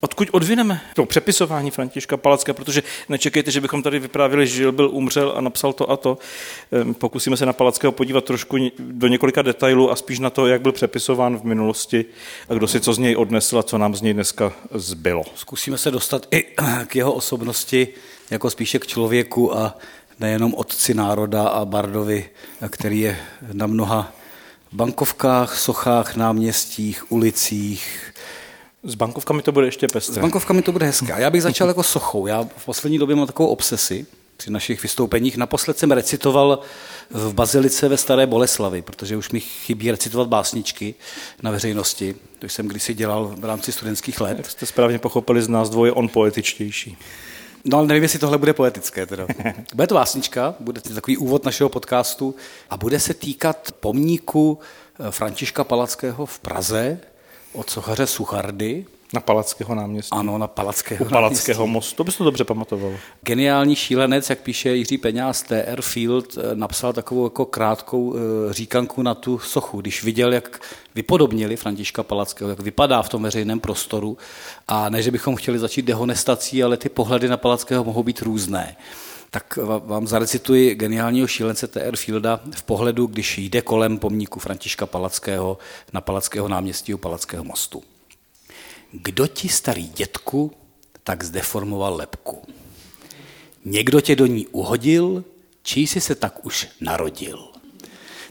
Odkud odvineme to přepisování Františka Palacké, protože nečekejte, že bychom tady vyprávěli, že žil, byl, umřel a napsal to a to. Ehm, pokusíme se na Palackého podívat trošku do několika detailů a spíš na to, jak byl přepisován v minulosti a kdo si co z něj odnesl a co nám z něj dneska zbylo. Zkusíme se dostat i k jeho osobnosti, jako spíše k člověku a nejenom otci národa a Bardovi, který je na mnoha bankovkách, sochách, náměstích, ulicích, s bankovkami to bude ještě pestré. S bankovkami to bude hezké. A já bych začal jako sochou. Já v poslední době mám takovou obsesi při našich vystoupeních. Naposled jsem recitoval v Bazilice ve Staré Boleslavi, protože už mi chybí recitovat básničky na veřejnosti. To jsem kdysi dělal v rámci studentských let. Jak jste správně pochopili, z nás dvoje on poetičtější. No ale nevím, jestli tohle bude poetické. Teda. Bude to básnička, bude to takový úvod našeho podcastu a bude se týkat pomníku eh, Františka Palackého v Praze, od sochaře Suchardy. Na Palackého náměstí. Ano, na Palackého U Palackého náměstí. mostu, to bys to dobře pamatoval. Geniální šílenec, jak píše Jiří Peňáz, T.R. Field, eh, napsal takovou jako krátkou eh, říkanku na tu sochu, když viděl, jak vypodobnili Františka Palackého, jak vypadá v tom veřejném prostoru a ne, že bychom chtěli začít dehonestací, ale ty pohledy na Palackého mohou být různé tak vám zarecituji geniálního šílence T.R. Fielda v pohledu, když jde kolem pomníku Františka Palackého na Palackého náměstí u Palackého mostu. Kdo ti, starý dětku, tak zdeformoval lepku? Někdo tě do ní uhodil, či jsi se tak už narodil?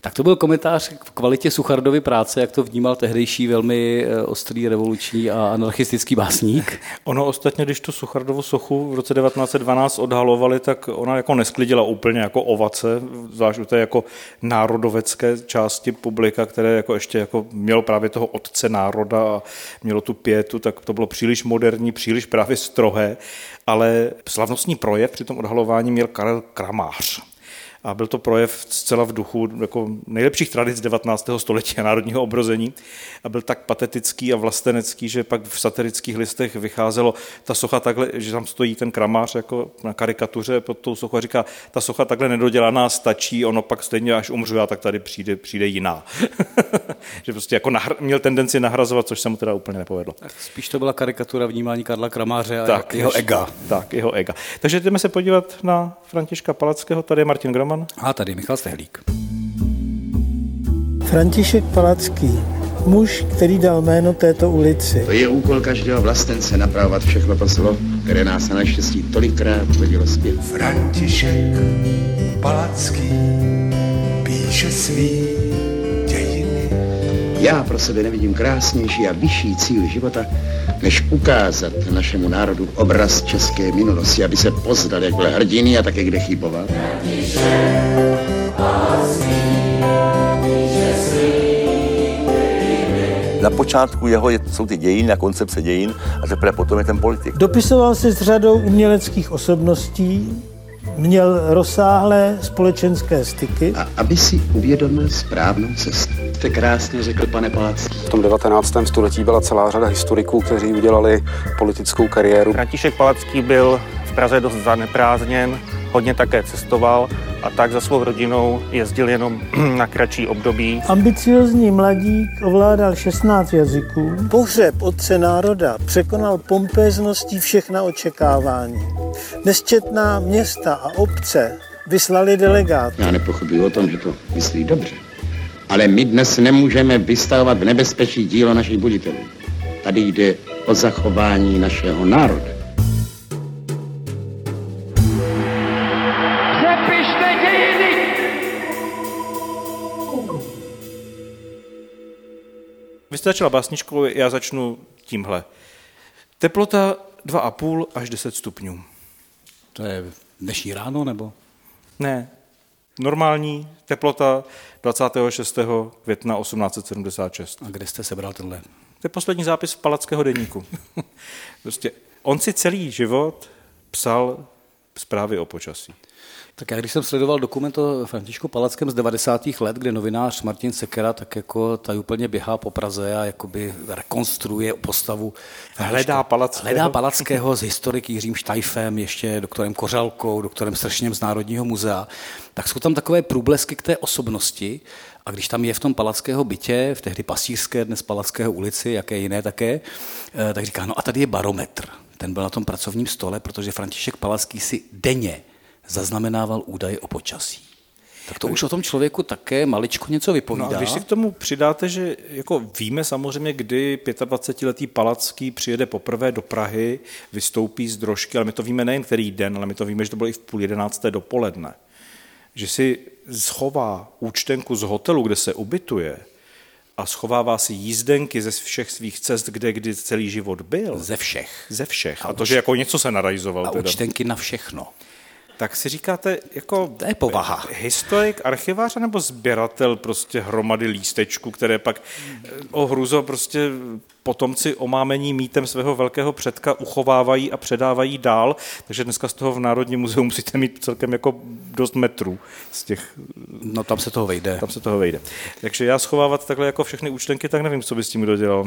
Tak to byl komentář k kvalitě Suchardovy práce, jak to vnímal tehdejší velmi eh, ostrý revoluční a anarchistický básník. Ono ostatně, když tu Suchardovu sochu v roce 1912 odhalovali, tak ona jako nesklidila úplně jako ovace, zvlášť u té jako národovecké části publika, které jako ještě jako mělo právě toho otce národa a mělo tu pětu, tak to bylo příliš moderní, příliš právě strohé, ale slavnostní projev při tom odhalování měl Karel Kramář a byl to projev zcela v duchu jako nejlepších tradic 19. století a národního obrození a byl tak patetický a vlastenecký, že pak v satirických listech vycházelo ta socha takhle, že tam stojí ten kramář jako na karikatuře pod tou sochou a říká, ta socha takhle nedodělaná stačí, ono pak stejně až umřu a tak tady přijde, přijde jiná. že prostě jako nahr, měl tendenci nahrazovat, což se mu teda úplně nepovedlo. Spíš to byla karikatura vnímání Karla Kramáře a tak, jeho ega. Tak, jeho ega. Takže jdeme se podívat na Františka Palackého, tady je Martin Groman, Roman. A tady Michal Stehlík. František Palacký, muž, který dal jméno této ulici. To je úkol každého vlastence napravovat všechno to zlo, které nás na naštěstí tolikrát hodilo zpět. František Palacký píše svý. Já pro sebe nevidím krásnější a vyšší cíl života, než ukázat našemu národu obraz české minulosti, aby se poznal, jak byl hrdiny a také kde chyboval. Na počátku jeho je, jsou ty dějiny a koncepce dějin a teprve potom je ten politik. Dopisoval se s řadou uměleckých osobností, měl rozsáhlé společenské styky. A aby si uvědomil správnou cestu. Jste krásně řekl, pane Palacký. V tom 19. století byla celá řada historiků, kteří udělali politickou kariéru. František Palacký byl v Praze dost zaneprázdněn, hodně také cestoval a tak za svou rodinou jezdil jenom na kratší období. Ambiciozní mladík ovládal 16 jazyků. Pohřeb otce národa překonal pompézností všechna očekávání. Nesčetná města a obce vyslali delegát. Já nepochybuji o tom, že to myslí dobře. Ale my dnes nemůžeme vystavovat v nebezpečí dílo našich buditelů. Tady jde o zachování našeho národa. Vy jste začala básničkou, já začnu tímhle. Teplota 2,5 až 10 stupňů. To je dnešní ráno, nebo? Ne, normální teplota 26. května 1876. A kde jste sebral tenhle? To je poslední zápis v Palackého deníku. prostě on si celý život psal zprávy o počasí. Tak já když jsem sledoval dokument o Františku Palackém z 90. let, kde novinář Martin Sekera tak jako tady úplně běhá po Praze a jakoby rekonstruuje postavu. Hledá Palackého. Hledá Palackého s historiky Jiřím Štajfem, ještě doktorem Kořalkou, doktorem Strašněm z Národního muzea, tak jsou tam takové průblesky k té osobnosti a když tam je v tom palackého bytě, v tehdy pasířské, dnes palackého ulici, jaké jiné také, eh, tak říká, no a tady je barometr. Ten byl na tom pracovním stole, protože František Palacký si denně zaznamenával údaje o počasí. Tak to už o tom člověku také maličko něco vypovídá. No a když si k tomu přidáte, že jako víme samozřejmě, kdy 25-letý Palacký přijede poprvé do Prahy, vystoupí z drožky, ale my to víme nejen který den, ale my to víme, že to bylo i v půl jedenácté dopoledne. Že si schová účtenku z hotelu, kde se ubytuje, a schovává si jízdenky ze všech svých cest, kde kdy celý život byl. Ze všech. Ze všech. A, a to, že jako něco se narajzoval. A teda. účtenky na všechno tak si říkáte, jako to je povaha. historik, archivář nebo sběratel prostě hromady lístečků, které pak o hruzo prostě potomci omámení mítem svého velkého předka uchovávají a předávají dál, takže dneska z toho v Národním muzeu musíte mít celkem jako dost metrů z těch... No tam se toho vejde. Tam se toho vejde. Takže já schovávat takhle jako všechny účtenky, tak nevím, co by s tím kdo dělal.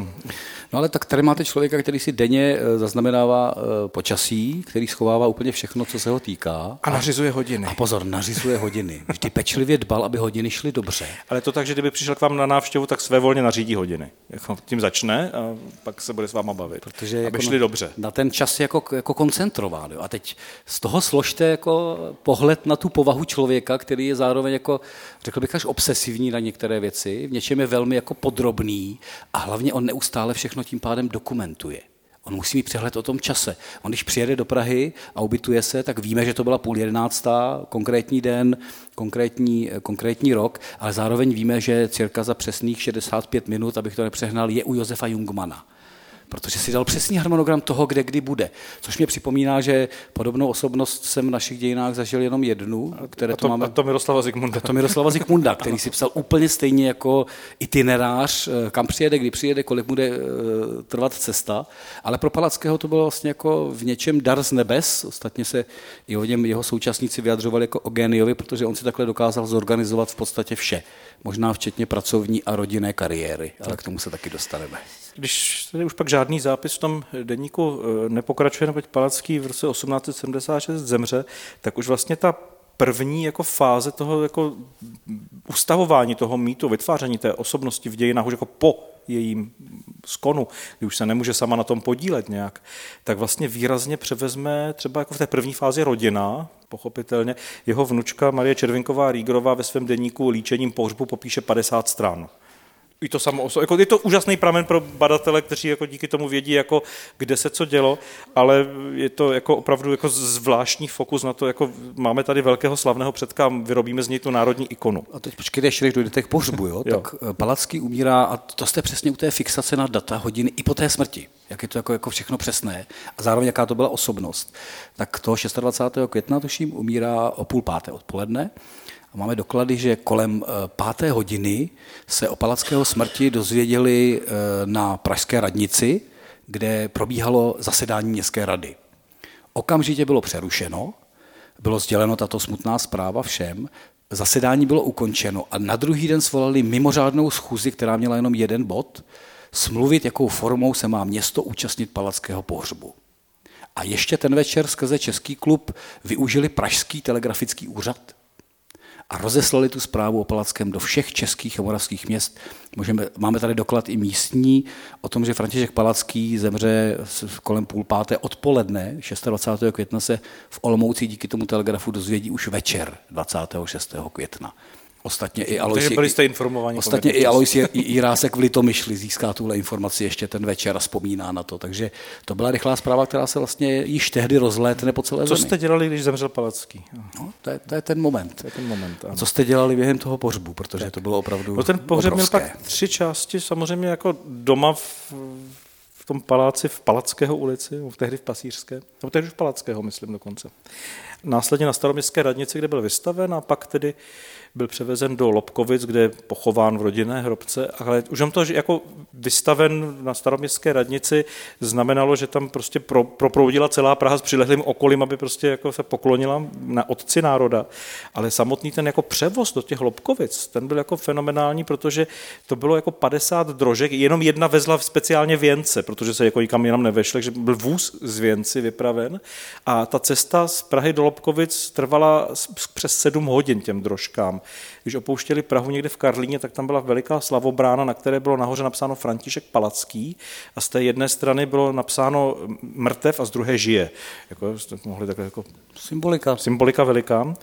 No ale tak tady máte člověka, který si denně eh, zaznamenává eh, počasí, který schovává úplně všechno, co se ho týká. A nařizuje hodiny. A pozor, nařizuje hodiny. Vždy pečlivě dbal, aby hodiny šly dobře. Ale to tak, že kdyby přišel k vám na návštěvu, tak své volně nařídí hodiny. Jako tím začne a pak se bude s váma bavit. Protože aby jako šli na, dobře. Na ten čas jako, jako koncentrován. Jo. A teď z toho složte jako pohled na tu povahu člověka, který je zároveň jako, řekl bych až obsesivní na některé věci, v něčem je velmi jako podrobný a hlavně on neustále všechno tím pádem dokumentuje. On musí mít přehled o tom čase. On když přijede do Prahy a ubytuje se, tak víme, že to byla půl jedenáctá, konkrétní den, konkrétní, konkrétní rok, ale zároveň víme, že cirka za přesných 65 minut, abych to nepřehnal, je u Josefa Jungmana protože si dal přesný harmonogram toho, kde kdy bude. Což mě připomíná, že podobnou osobnost jsem v našich dějinách zažil jenom jednu, které a to, to máme. A to Miroslava Zikmunda. A to Miroslava Zikmunda, který si psal úplně stejně jako itinerář, eh, kam přijede, kdy přijede, kolik bude uh, trvat cesta. Ale pro Palackého to bylo vlastně jako v něčem dar z nebes. Ostatně se i o něm jeho současníci vyjadřovali jako o geniovi, protože on si takhle dokázal zorganizovat v podstatě vše. Možná včetně pracovní a rodinné kariéry, ale k tomu se taky dostaneme. Když tady už pak žádný zápis v tom denníku eh, nepokračuje, neboť Palacký v roce 1876 zemře, tak už vlastně ta první jako fáze toho jako ustavování toho mýtu, vytváření té osobnosti v dějinách už jako po jejím skonu, kdy už se nemůže sama na tom podílet nějak, tak vlastně výrazně převezme třeba jako v té první fázi rodina, pochopitelně. Jeho vnučka Marie Červinková Rígrová ve svém denníku Líčením pohřbu popíše 50 stran i to samo jako je to úžasný pramen pro badatele, kteří jako díky tomu vědí, jako kde se co dělo, ale je to jako opravdu jako zvláštní fokus na to, jako máme tady velkého slavného předka, vyrobíme z něj tu národní ikonu. A teď počkejte, ještě než dojdete k pohřbu, jo? jo. tak eh, Palacký umírá, a to jste přesně u té fixace na data, hodiny i po té smrti, jak je to jako, jako všechno přesné a zároveň jaká to byla osobnost. Tak toho 26. května, tuším, umírá o půl páté odpoledne a máme doklady, že kolem eh, páté hodiny se o Palackého smrti dozvěděli eh, na Pražské radnici, kde probíhalo zasedání městské rady. Okamžitě bylo přerušeno, bylo sděleno tato smutná zpráva všem, zasedání bylo ukončeno a na druhý den svolali mimořádnou schůzi, která měla jenom jeden bod, smluvit, jakou formou se má město účastnit palackého pohřbu. A ještě ten večer skrze Český klub využili Pražský telegrafický úřad, a rozeslali tu zprávu o Palackém do všech českých a moravských měst. Můžeme, máme tady doklad i místní o tom, že František Palacký zemře kolem půl páté odpoledne, 26. května se v Olomouci díky tomu telegrafu dozvědí už večer 26. května. Ostatně i Alois, byli jste informovaní. Ostatně i Alois Jirásek v Litomyšli získá tuhle informaci ještě ten večer a vzpomíná na to. Takže to byla rychlá zpráva, která se vlastně již tehdy rozlétne po celé Co zemi. jste dělali, když zemřel Palacký? No, to, je, to je ten moment. To je ten moment ano. Co jste dělali během toho pohřbu, protože tak. to bylo opravdu No ten pohřeb obrovské. měl pak tři části, samozřejmě jako doma v, v tom paláci v Palackého ulici, tehdy v Pasířské, nebo tehdy v Palackého, myslím dokonce. Následně na staroměstské radnici, kde byl vystaven a pak tedy byl převezen do Lobkovic, kde je pochován v rodinné hrobce, ale už to, že jako vystaven na staroměstské radnici, znamenalo, že tam prostě pro, proproudila celá Praha s přilehlým okolím, aby prostě jako se poklonila na otci národa. Ale samotný ten jako převoz do těch Lobkovic, ten byl jako fenomenální, protože to bylo jako 50 drožek, jenom jedna vezla speciálně věnce, protože se jako nikam jinam nevešle, takže byl vůz z věnci vypraven a ta cesta z Prahy do Lobkovic trvala přes 7 hodin těm drožkám. Když opouštěli Prahu někde v Karlíně, tak tam byla veliká slavobrána, na které bylo nahoře napsáno František Palacký a z té jedné strany bylo napsáno mrtev a z druhé žije. Jako, mohli takhle jako Symbolika. Symbolika veliká.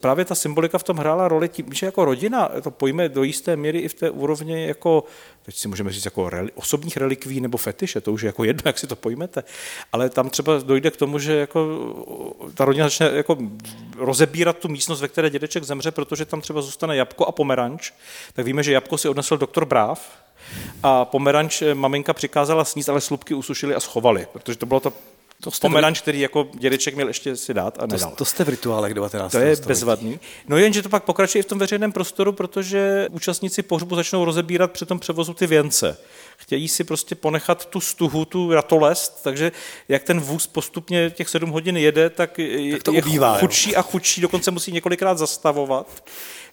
Právě ta symbolika v tom hrála roli tím, že jako rodina to pojme do jisté míry i v té úrovni jako, teď si můžeme říct, jako reli, osobních relikví nebo fetiše, to už je jako jedno, jak si to pojmete. Ale tam třeba dojde k tomu, že jako ta rodina začne jako rozebírat tu místnost, ve které dědeček zemře, protože tam třeba zůstane jabko a pomeranč. Tak víme, že jabko si odnesl doktor Bráv, a pomeranč maminka přikázala sníst, ale slupky usušili a schovali, protože to bylo to to pomeranč, který jako dědeček měl ještě si dát a nedal. To, to jste v rituálech 19. To je století. bezvadný. No jenže to pak pokračuje i v tom veřejném prostoru, protože účastníci pohřbu začnou rozebírat při tom převozu ty věnce. Chtějí si prostě ponechat tu stuhu, tu ratolest, takže jak ten vůz postupně těch sedm hodin jede, tak, tak to je ubývá, chudší jo. a chudší, dokonce musí několikrát zastavovat.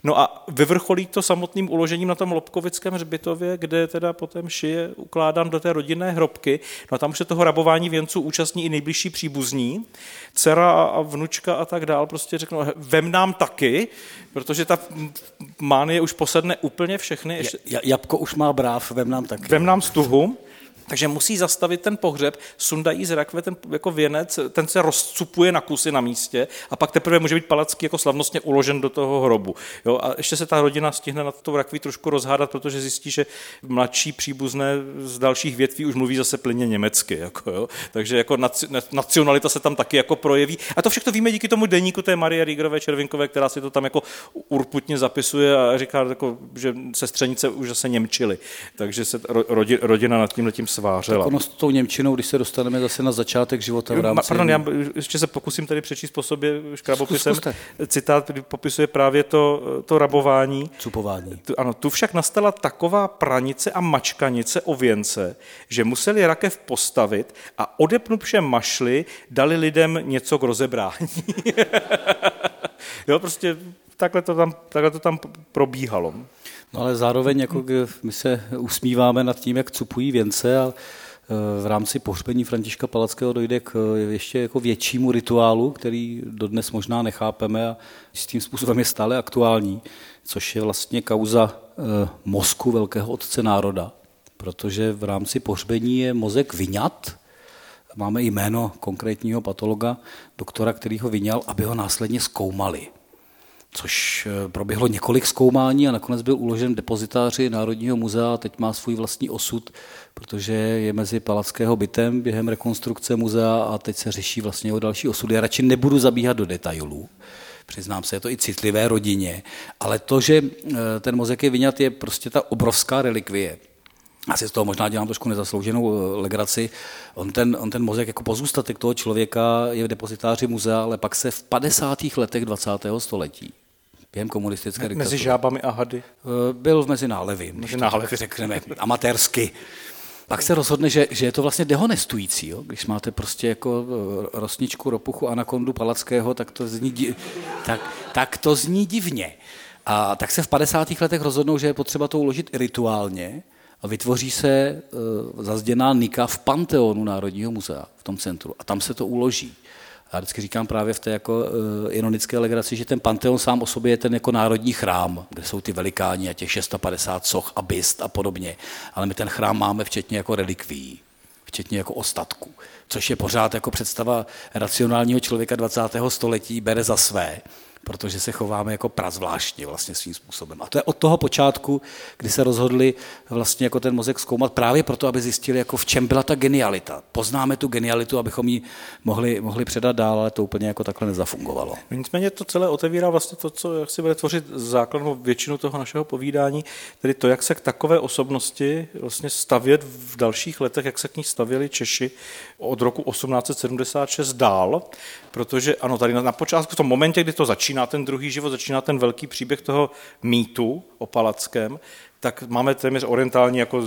No a vyvrcholí to samotným uložením na tom Lobkovickém hřbitově, kde teda potom šije ukládán do té rodinné hrobky. No a tam už se toho rabování věnců účastní i nejbližší příbuzní. Dcera a vnučka a tak dál prostě řeknou, vem nám taky, protože ta mánie už posedne úplně všechny. Ještě... Jabko už má bráv, vem nám taky. Vem nám stuhu. Takže musí zastavit ten pohřeb, sundají z rakve ten jako věnec, ten se rozcupuje na kusy na místě a pak teprve může být palacký jako slavnostně uložen do toho hrobu. Jo, a ještě se ta rodina stihne na to rakví trošku rozhádat, protože zjistí, že mladší příbuzné z dalších větví už mluví zase plyně německy. Jako, jo. Takže jako nacionalita se tam taky jako projeví. A to všechno víme díky tomu deníku té Marie Rígerové Červinkové, která si to tam jako urputně zapisuje a říká, jako, že sestřenice už zase Němčily. Takže se rodina nad tím svářela. Tak ono s tou Němčinou, když se dostaneme zase na začátek života v rámci... Pardon, já ještě se pokusím tady přečíst po sobě škrabopisem. Citát, který popisuje právě to, to rabování. Cupování. Tu, ano, tu však nastala taková pranice a mačkanice o věnce, že museli rakev postavit a odepnuvše mašly dali lidem něco k rozebrání. jo, prostě takhle to tam, takhle to tam probíhalo. No ale zároveň jako my se usmíváme nad tím, jak cupují věnce a e, v rámci pohřbení Františka Palackého dojde k e, ještě jako většímu rituálu, který dodnes možná nechápeme a s tím způsobem je stále aktuální, což je vlastně kauza e, mozku velkého otce národa, protože v rámci pohřbení je mozek vyňat, máme jméno konkrétního patologa, doktora, který ho vyňal, aby ho následně zkoumali což eh, proběhlo několik zkoumání a nakonec byl uložen depozitáři Národního muzea a teď má svůj vlastní osud, protože je mezi Palackého bytem během rekonstrukce muzea a teď se řeší vlastně o další osud. Já radši nebudu zabíhat do detailů, přiznám se, je to i citlivé rodině, ale to, že eh, ten mozek je vyňat, je prostě ta obrovská relikvie. Asi z toho možná dělám trošku nezaslouženou eh, legraci. On ten, on ten mozek jako pozůstatek toho člověka je v depozitáři muzea, ale pak se v 50. letech 20. století během komunistické diktatury. Mezi žábami a hady? Eh, byl mezi nálevy, mezi nálevy. řekneme amatérsky. Pak se rozhodne, že, že je to vlastně dehonestující. Jo? Když máte prostě jako eh, rosničku, ropuchu, anakondu palackého, tak to zní, tak, tak to zní divně. A tak se v 50. letech rozhodnou, že je potřeba to uložit rituálně a vytvoří se uh, zazděná nika v Panteonu Národního muzea v tom centru. A tam se to uloží. Já vždycky říkám právě v té jako uh, ironické legraci, že ten Panteon sám o sobě je ten jako národní chrám, kde jsou ty velikáni a těch 650 soch a byst a podobně. Ale my ten chrám máme včetně jako relikví, včetně jako ostatků, což je pořád jako představa racionálního člověka 20. století, bere za své protože se chováme jako prazvláštně vlastně svým způsobem. A to je od toho počátku, kdy se rozhodli vlastně jako ten mozek zkoumat právě proto, aby zjistili, jako v čem byla ta genialita. Poznáme tu genialitu, abychom ji mohli, mohli předat dál, ale to úplně jako takhle nezafungovalo. Nicméně to celé otevírá vlastně to, co jak si bude tvořit základnou většinu toho našeho povídání, tedy to, jak se k takové osobnosti vlastně stavět v dalších letech, jak se k ní stavěli Češi od roku 1876 dál, protože ano, tady na, počátku, v tom momentě, kdy to začíná ten druhý život, začíná ten velký příběh toho mýtu o Palackém, tak máme téměř orientální jako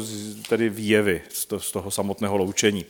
tedy výjevy z, to, z toho samotného loučení.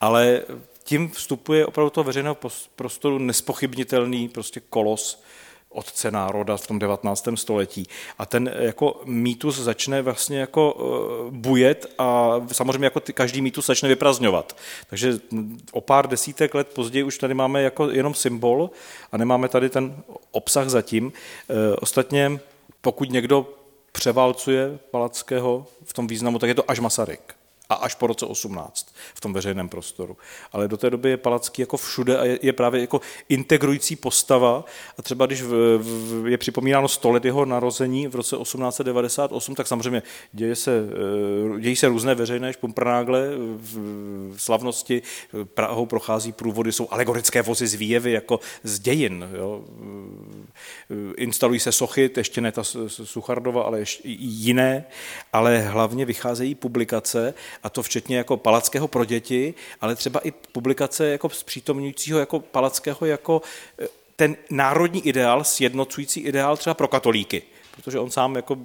Ale tím vstupuje opravdu toho veřejného prostoru nespochybnitelný prostě kolos otce národa v tom 19. století. A ten eh, jako mýtus začne vlastně jako eh, bujet a samozřejmě jako každý mýtus začne vyprazňovat. Takže mm, o pár desítek let později už tady máme jako jenom symbol a nemáme tady ten obsah zatím. Eh, Ostatně pokud někdo převálcuje Palackého v tom významu, tak je to až Masaryk. A až po roce 18 v tom veřejném prostoru. Ale do té doby je Palacký jako všude a je, je právě jako integrující postava. A třeba když v, v, je připomínáno 100 let jeho narození v roce 1898, tak samozřejmě děje se, eh, dějí se různé veřejné špumprnágle v, v slavnosti. Prahou prochází průvody, jsou alegorické vozy z výjevy, jako z dějin. Jo. Instalují se sochy, ještě ne ta Suchardova, ale ještě jiné, ale hlavně vycházejí publikace, a to včetně jako Palackého pro děti, ale třeba i publikace jako zpřítomňujícího jako Palackého jako eh, ten národní ideál, sjednocující ideál třeba pro katolíky protože on sám jako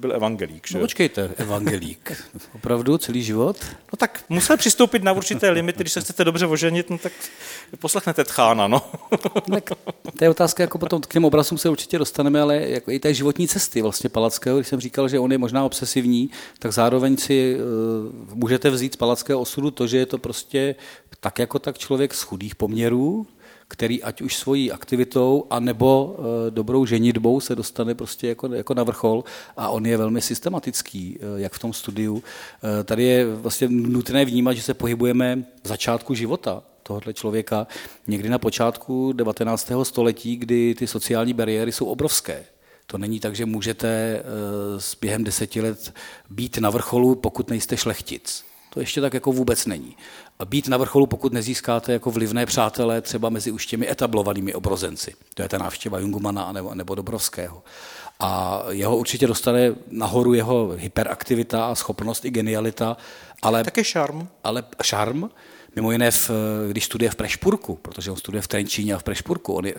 byl evangelík. Že? No počkejte, evangelík. Opravdu celý život? No tak musel přistoupit na určité limity, když se chcete dobře oženit, no tak poslechnete tchána, no. tak to je otázka, jako potom k těm obrazům se určitě dostaneme, ale jako i té životní cesty vlastně Palackého, když jsem říkal, že on je možná obsesivní, tak zároveň si uh, můžete vzít z Palackého osudu to, že je to prostě tak jako tak člověk z chudých poměrů, který ať už svojí aktivitou, anebo e, dobrou ženitbou se dostane prostě jako, jako na vrchol a on je velmi systematický, e, jak v tom studiu. E, tady je vlastně nutné vnímat, že se pohybujeme v začátku života tohohle člověka, někdy na počátku 19. století, kdy ty sociální bariéry jsou obrovské. To není tak, že můžete během deseti let být na vrcholu, pokud nejste šlechtic. To ještě tak jako vůbec není. A být na vrcholu, pokud nezískáte jako vlivné přátelé třeba mezi už těmi etablovanými obrozenci. To je ta návštěva Jungmana nebo, nebo Dobrovského. A jeho určitě dostane nahoru jeho hyperaktivita a schopnost i genialita, ale... Také šarm. Ale šarm, Mimo jiné, v, když studuje v Prešpurku, protože on studuje v Trenčíně a v Prešpurku, on je,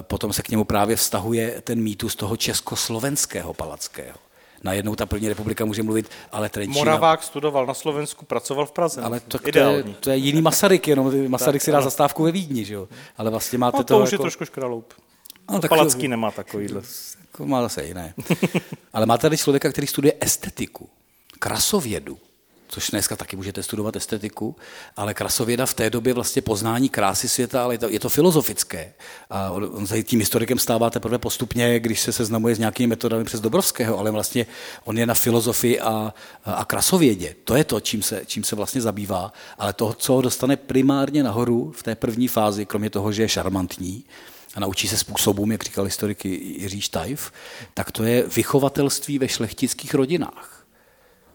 potom se k němu právě vztahuje ten mýtus toho československého palackého najednou ta první republika může mluvit, ale Trenčín. Moravák studoval na Slovensku, pracoval v Praze. Ale to, to, je, to je jiný Masaryk, jenom Masaryk tak, si dá zastávku ve Vídni, že jo? Ale vlastně máte no, to už jako... je trošku škraloup. No, tak Palacký nemá takovýhle. Jako má zase jiné. ale máte tady člověka, který studuje estetiku, krasovědu, což dneska taky můžete studovat estetiku, ale krasověda v té době vlastně poznání krásy světa, ale je to, je to filozofické. A on se tím historikem stává teprve postupně, když se seznamuje s nějakými metodami přes Dobrovského, ale vlastně on je na filozofii a, a krasovědě. To je to, čím se, čím se vlastně zabývá, ale to, co ho dostane primárně nahoru v té první fázi, kromě toho, že je šarmantní, a naučí se způsobům, jak říkal historik Jiří Štajf, tak to je vychovatelství ve šlechtických rodinách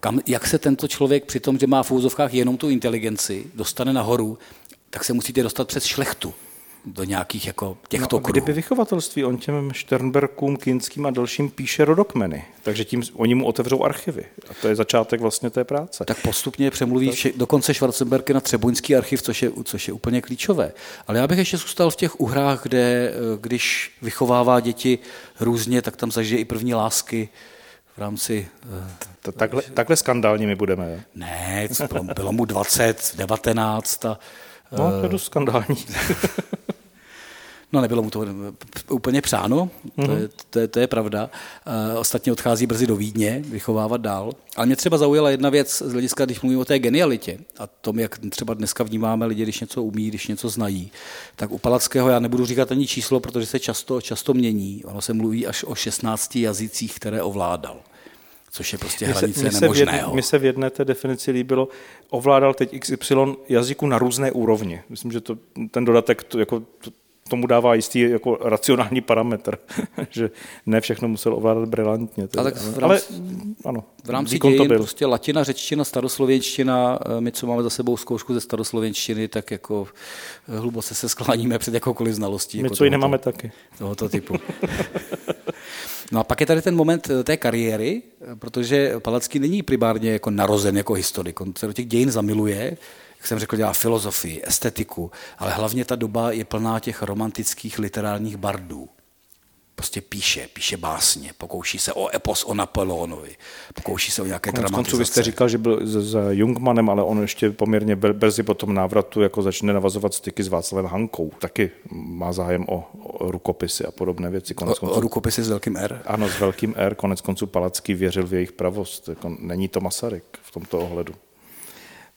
kam, jak se tento člověk při tom, že má v úzovkách jenom tu inteligenci, dostane nahoru, tak se musíte dostat přes šlechtu do nějakých jako těchto no, kruhů. Kdyby vychovatelství, on těm Sternberkům, Kinským a dalším píše rodokmeny, takže tím oni mu otevřou archivy. A to je začátek vlastně té práce. Tak postupně přemluví vše, dokonce Schwarzenberg na Třeboňský archiv, což je, což je úplně klíčové. Ale já bych ještě zůstal v těch uhrách, kde když vychovává děti různě, tak tam zažije i první lásky, v rámci... Takhle, takhle skandální my budeme? Ne, bylo, bylo mu 20, 19 a... No, to je dost skandální. No, nebylo mu to úplně přáno, mm-hmm. to, je, to, je, to je pravda. Ostatně odchází brzy do Vídně, vychovávat dál. Ale mě třeba zaujala jedna věc z hlediska, když mluvím o té genialitě a tom, jak třeba dneska vnímáme lidi, když něco umí, když něco znají. Tak u Palackého já nebudu říkat ani číslo, protože se často, často mění. Ono se mluví až o 16 jazycích, které ovládal což je prostě hranice mi se, nemožného. Mně se v jedné té definici líbilo, ovládal teď XY jazyku na různé úrovni. Myslím, že to, ten dodatek to, jako, to, tomu dává jistý jako racionální parametr, že ne všechno musel ovládat brilantně. A tak v rámci, ale ano, v rámci výkon to dějin byl. prostě latina, řečtina, staroslověnština, eh, my, co máme za sebou zkoušku ze staroslověnštiny, tak jako eh, hluboce se skláníme před jakoukoliv znalostí. My jako co jiné tohoto- máme taky. Tohoto typu. No a pak je tady ten moment eh, té kariéry, protože Palacký není primárně jako narozen jako historik. On se do těch dějin zamiluje, jak jsem řekl, dělá filozofii, estetiku, ale hlavně ta doba je plná těch romantických literárních bardů. Prostě píše, píše básně, pokouší se o epos o Napoleonovi, pokouší se o nějaké Konec konců vy jste dramatizace. říkal, že byl s- za Jungmanem, ale on ještě poměrně br- brzy po tom návratu jako začne navazovat styky s Václavem Hankou. Taky má zájem o, o rukopisy a podobné věci. Konec O, o konců, rukopisy s velkým R. ano, s velkým R, konec konců Palacký věřil v jejich pravost. Jako není to Masaryk v tomto ohledu.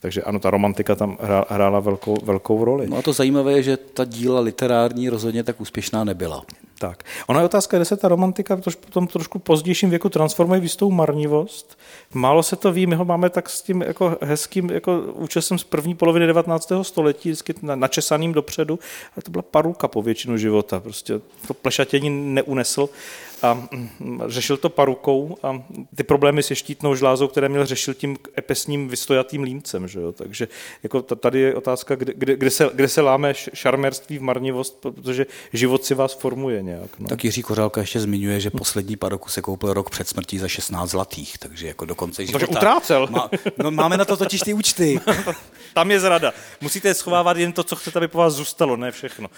Takže ano, ta romantika tam hrá- hrála velkou, velkou roli. No a to zajímavé je, že ta díla literární rozhodně tak úspěšná nebyla. Tak. Ona je otázka, kde se ta romantika v tom trošku pozdějším věku transformuje v jistou marnivost. Málo se to ví, my ho máme tak s tím jako hezkým jako účesem z první poloviny 19. století, vždycky na- načesaným dopředu, ale to byla parulka po většinu života. Prostě to plešatění neunesl a mm, řešil to parukou a ty problémy se štítnou žlázou, které měl, řešil tím epesním vystojatým límcem. Že jo? Takže jako ta- tady je otázka, kde, kde, kde, se, kde se láme š- šarmérství v marnivost, protože život si vás formuje nějak. No. Tak Jiří Kořálka ještě zmiňuje, že poslední paroku se koupil rok před smrtí za 16 zlatých, takže jako do konce života. utrácel. Má, no, máme na to totiž ty účty. Tam je zrada. Musíte schovávat jen to, co chcete, aby po vás zůstalo, ne všechno.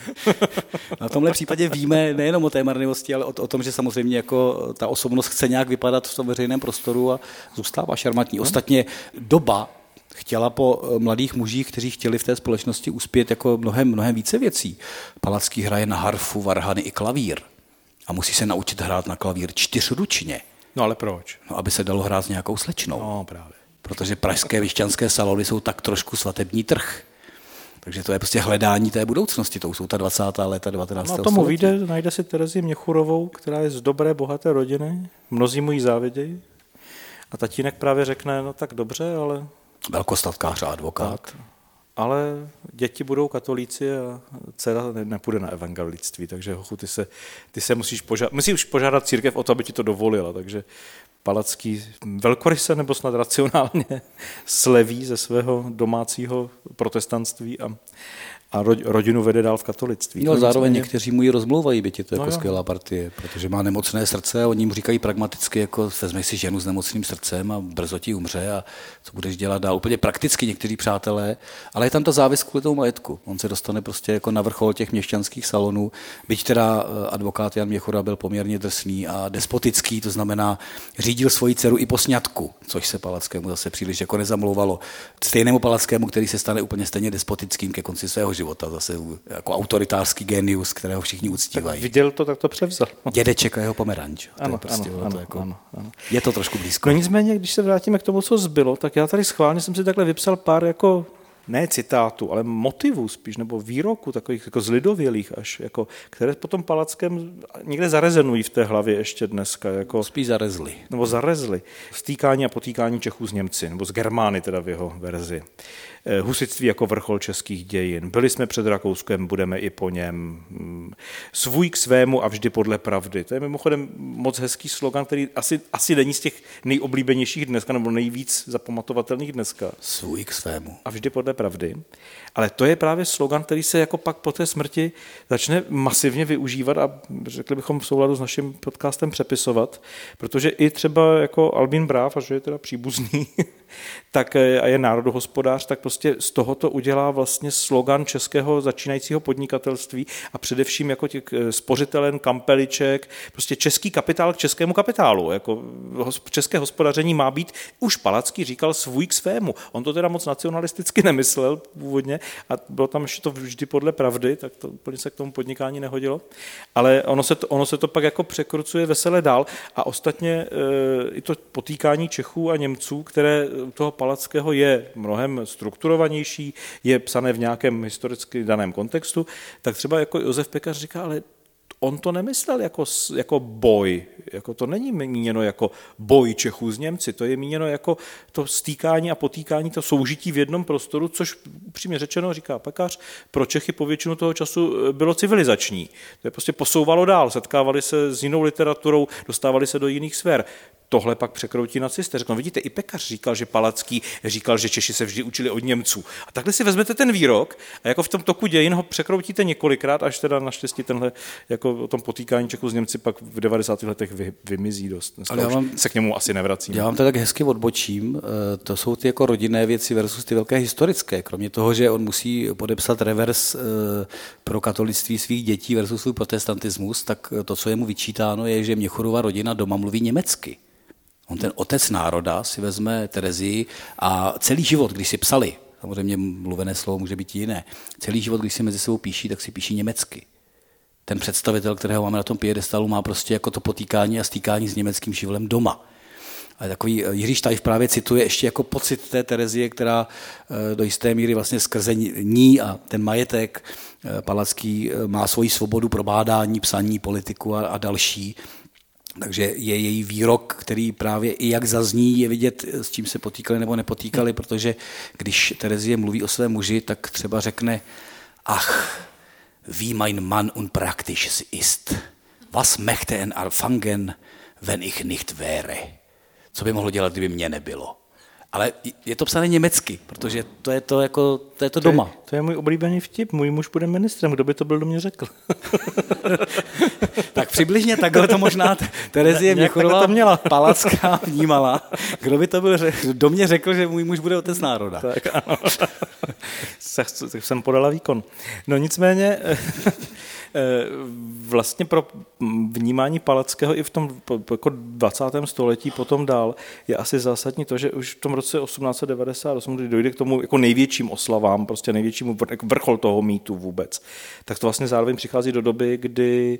Na tomhle případě víme nejenom o té marnivosti, ale o, o tom, že samozřejmě jako ta osobnost chce nějak vypadat v tom veřejném prostoru a zůstává šarmantní. Ostatně doba chtěla po eh, mladých mužích, kteří chtěli v té společnosti uspět jako mnohem, mnohem více věcí. Palacký hraje na harfu, varhany i klavír. A musí se naučit hrát na klavír čtyřručně, No ale proč? no, aby se dalo hrát s nějakou slečnou. No právě. protože pražské vyšťanské salony jsou tak trošku svatební trh. Takže to je prostě hledání té budoucnosti, to už jsou ta 20. léta 19. No a tomu století. vyjde, najde si Terezi Měchurovou, která je z dobré, bohaté rodiny, mnozí mu ji závidějí. A tatínek právě řekne, no tak dobře, ale, Velkostatkář a advokát. ale děti budou katolíci a dcera ne- nepůjde na evangelictví, takže hochu, ty se, ty se musíš, požádat, musíš požádat církev o to, aby ti to dovolila, takže Palacký velkoryse nebo snad racionálně sleví ze svého domácího protestantství a, a ro- rodinu vede dál v katolictví. No, zároveň někteří mu ji rozmlouvají, byť je to jako No jo. skvělá partie, protože má nemocné srdce a oni mu říkají pragmaticky, jako vezmeš si ženu s nemocným srdcem a brzo ti umře a co budeš dělat dál. Úplně prakticky někteří přátelé, ale je tam ta závis kvůli tomu majetku. On se dostane prostě jako na vrchol těch měšťanských salonů, byť teda eh, advokát Jan Měchura byl poměrně drsný a despotický, to znamená řídil svoji dceru i po sňatku, což se Palackému zase příliš jako nezamlouvalo. Stejnému Palackému, který se stane úplně stejně despotickým ke konci svého života, zase jako autoritářský genius, kterého všichni uctívají. Viděl to, tak to převzal. Dědeček a jeho pomeranč. To Ano, je, prostě, ano, ano, to jako, ano, ano. je to trošku blízko. No nicméně, když se vrátíme k tomu, co zbylo, tak já tady schválně jsem si takhle vypsal pár jako ne citátů, ale motivů spíš, nebo výroků, takových jako zlidovělých až, jako, které potom Palackém někde zarezenují v té hlavě ještě dneska, jako, Spíš zarezli. nebo zarezly. Stýkání a potýkání Čechů s Němci, nebo s Germány teda v jeho verzi. Eh, Husitství jako vrchol českých dějin. Byli jsme před Rakouskem, budeme i po něm. Mm, Svůj k svému a vždy podle pravdy. To je mimochodem moc hezký slogan, který asi, asi není z těch nejoblíbenějších dneska, nebo nejvíc zapamatovatelných dneska Svůj k svému. a vždy podle pravdy. Ale to je právě slogan, který se jako pak po té smrti začne masivně využívat a řekli bychom v souladu s naším podcastem přepisovat, protože i třeba jako Albin Bráv, a že je teda příbuzný, tak eh, a je národohospodář, tak prostě z tohoto udělá vlastně slogan českého začínajícího podnikatelství a především jako těch eh, spořitelen, kampeliček, prostě český kapitál k českému kapitálu. Jako české hospodaření má být, už Palacký říkal, svůj k svému. On to teda moc nacionalisticky nemyslel původně a bylo tam ještě to vždy podle pravdy, tak to úplně se k tomu podnikání nehodilo. Ale ono se to, ono se to pak jako překrucuje vesele dál a ostatně e, i to potýkání Čechů a Němců, které toho Palackého je mnohem strukturovanější, je psané v nějakém historicky daném kontextu, tak třeba jako Josef Pekař říká, ale on to nemyslel jako, jako boj, jako to není míněno jako boj Čechů s Němci, to je míněno jako to stýkání a potýkání, to soužití v jednom prostoru, což upřímně řečeno, říká pekař, pro Čechy po většinu toho času eh, bylo civilizační. To je prostě posouvalo dál, setkávali se s jinou literaturou, dostávali se do jiných sfér tohle pak překroutí nacisté. Řeknou, vidíte, i pekař říkal, že Palacký říkal, že Češi se vždy učili od Němců. A takhle si vezmete ten výrok a jako v tom toku dějin ho překroutíte několikrát, až teda naštěstí tenhle jako o tom potýkání Čechů s Němci pak v 90. letech vy, vymizí dost. Ale já vám, se k němu asi nevracím. Já vám to tak hezky odbočím. Eh, to jsou ty jako rodinné věci versus ty velké historické. Kromě toho, že on musí podepsat revers eh, pro katolictví svých dětí versus svůj protestantismus, tak to, co je mu vyčítáno, je, že Měchurova rodina doma mluví německy. On ten otec národa si vezme Terezii a celý život, když si psali, samozřejmě mluvené slovo může být jiné, celý život, když si mezi sebou píší, tak si píší německy. Ten představitel, kterého máme na tom piedestalu, má prostě jako to potýkání a stýkání s německým živlem doma. A takový eh, Jiří Štajf právě cituje ještě jako pocit té Terezie, která eh, do jisté míry vlastně skrze ní a ten majetek eh, Palacký má svoji svobodu probádání, psaní, politiku a, a další. Takže je její výrok, který právě i jak zazní, je vidět, s čím se potýkali nebo nepotýkali, protože když Terezie mluví o svém muži, tak třeba řekne, ach, wie mein Mann unpraktisch ist. Was möchte er anfangen, wenn ich nicht wäre? Co by mohlo dělat, kdyby mě nebylo? Ale je to psané německy, protože to je to, jako, to, je to doma. To je, to je můj oblíbený vtip. Můj muž bude ministrem. Kdo by to byl, do mě řekl? tak přibližně takhle to možná Terezie Měchurová měla. Palacká vnímala. Kdo by to byl, do mě řekl, že můj muž bude otec národa. Tak ano. jsem podala výkon. No nicméně vlastně pro vnímání Palackého i v tom jako 20. století potom dál je asi zásadní to, že už v tom roce 1898, kdy dojde k tomu jako největším oslavám, prostě největšímu jako vrchol toho mýtu vůbec, tak to vlastně zároveň přichází do doby, kdy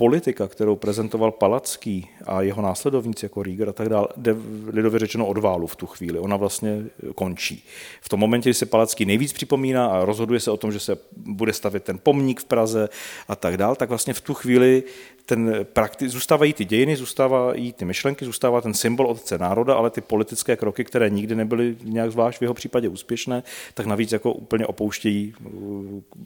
politika, kterou prezentoval Palacký a jeho následovníci jako Rieger a tak dále, jde lidově řečeno od válu v tu chvíli. Ona vlastně končí. V tom momentě, kdy se Palacký nejvíc připomíná a rozhoduje se o tom, že se bude stavit ten pomník v Praze a tak dále, tak vlastně v tu chvíli ten prakti- zůstávají ty dějiny, zůstávají ty myšlenky, zůstává ten symbol otce národa, ale ty politické kroky, které nikdy nebyly nějak zvlášť v jeho případě úspěšné, tak navíc jako úplně opouštějí.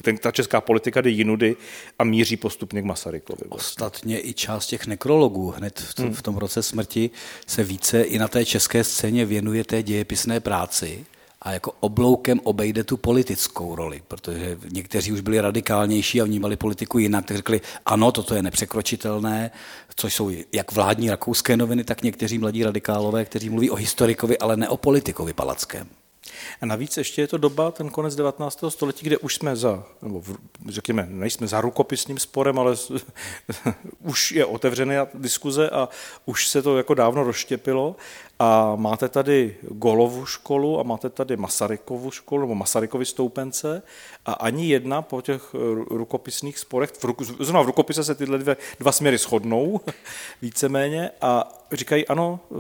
Ten, ta česká politika jde jinudy a míří postupně k Masarykovi. Vlastně. Ostatně i část těch nekrologů hned v, tom, hmm. v tom roce smrti se více i na té české scéně věnuje té dějepisné práci a jako obloukem obejde tu politickou roli, protože někteří už byli radikálnější a vnímali politiku jinak, tak řekli, ano, toto je nepřekročitelné, což jsou jak vládní rakouské noviny, tak někteří mladí radikálové, kteří mluví o historikovi, ale ne o politikovi palackém. A navíc ještě je to doba, ten konec 19. století, kde už jsme za, nebo řekněme, nejsme za rukopisným sporem, ale už je otevřená diskuze a už se to jako dávno rozštěpilo a máte tady Golovu školu a máte tady Masarykovu školu nebo Masarykovi stoupence a ani jedna po těch rukopisných sporech, v, ruku, zrovna v rukopise se tyhle dvě, dva směry shodnou víceméně a říkají, ano, eh,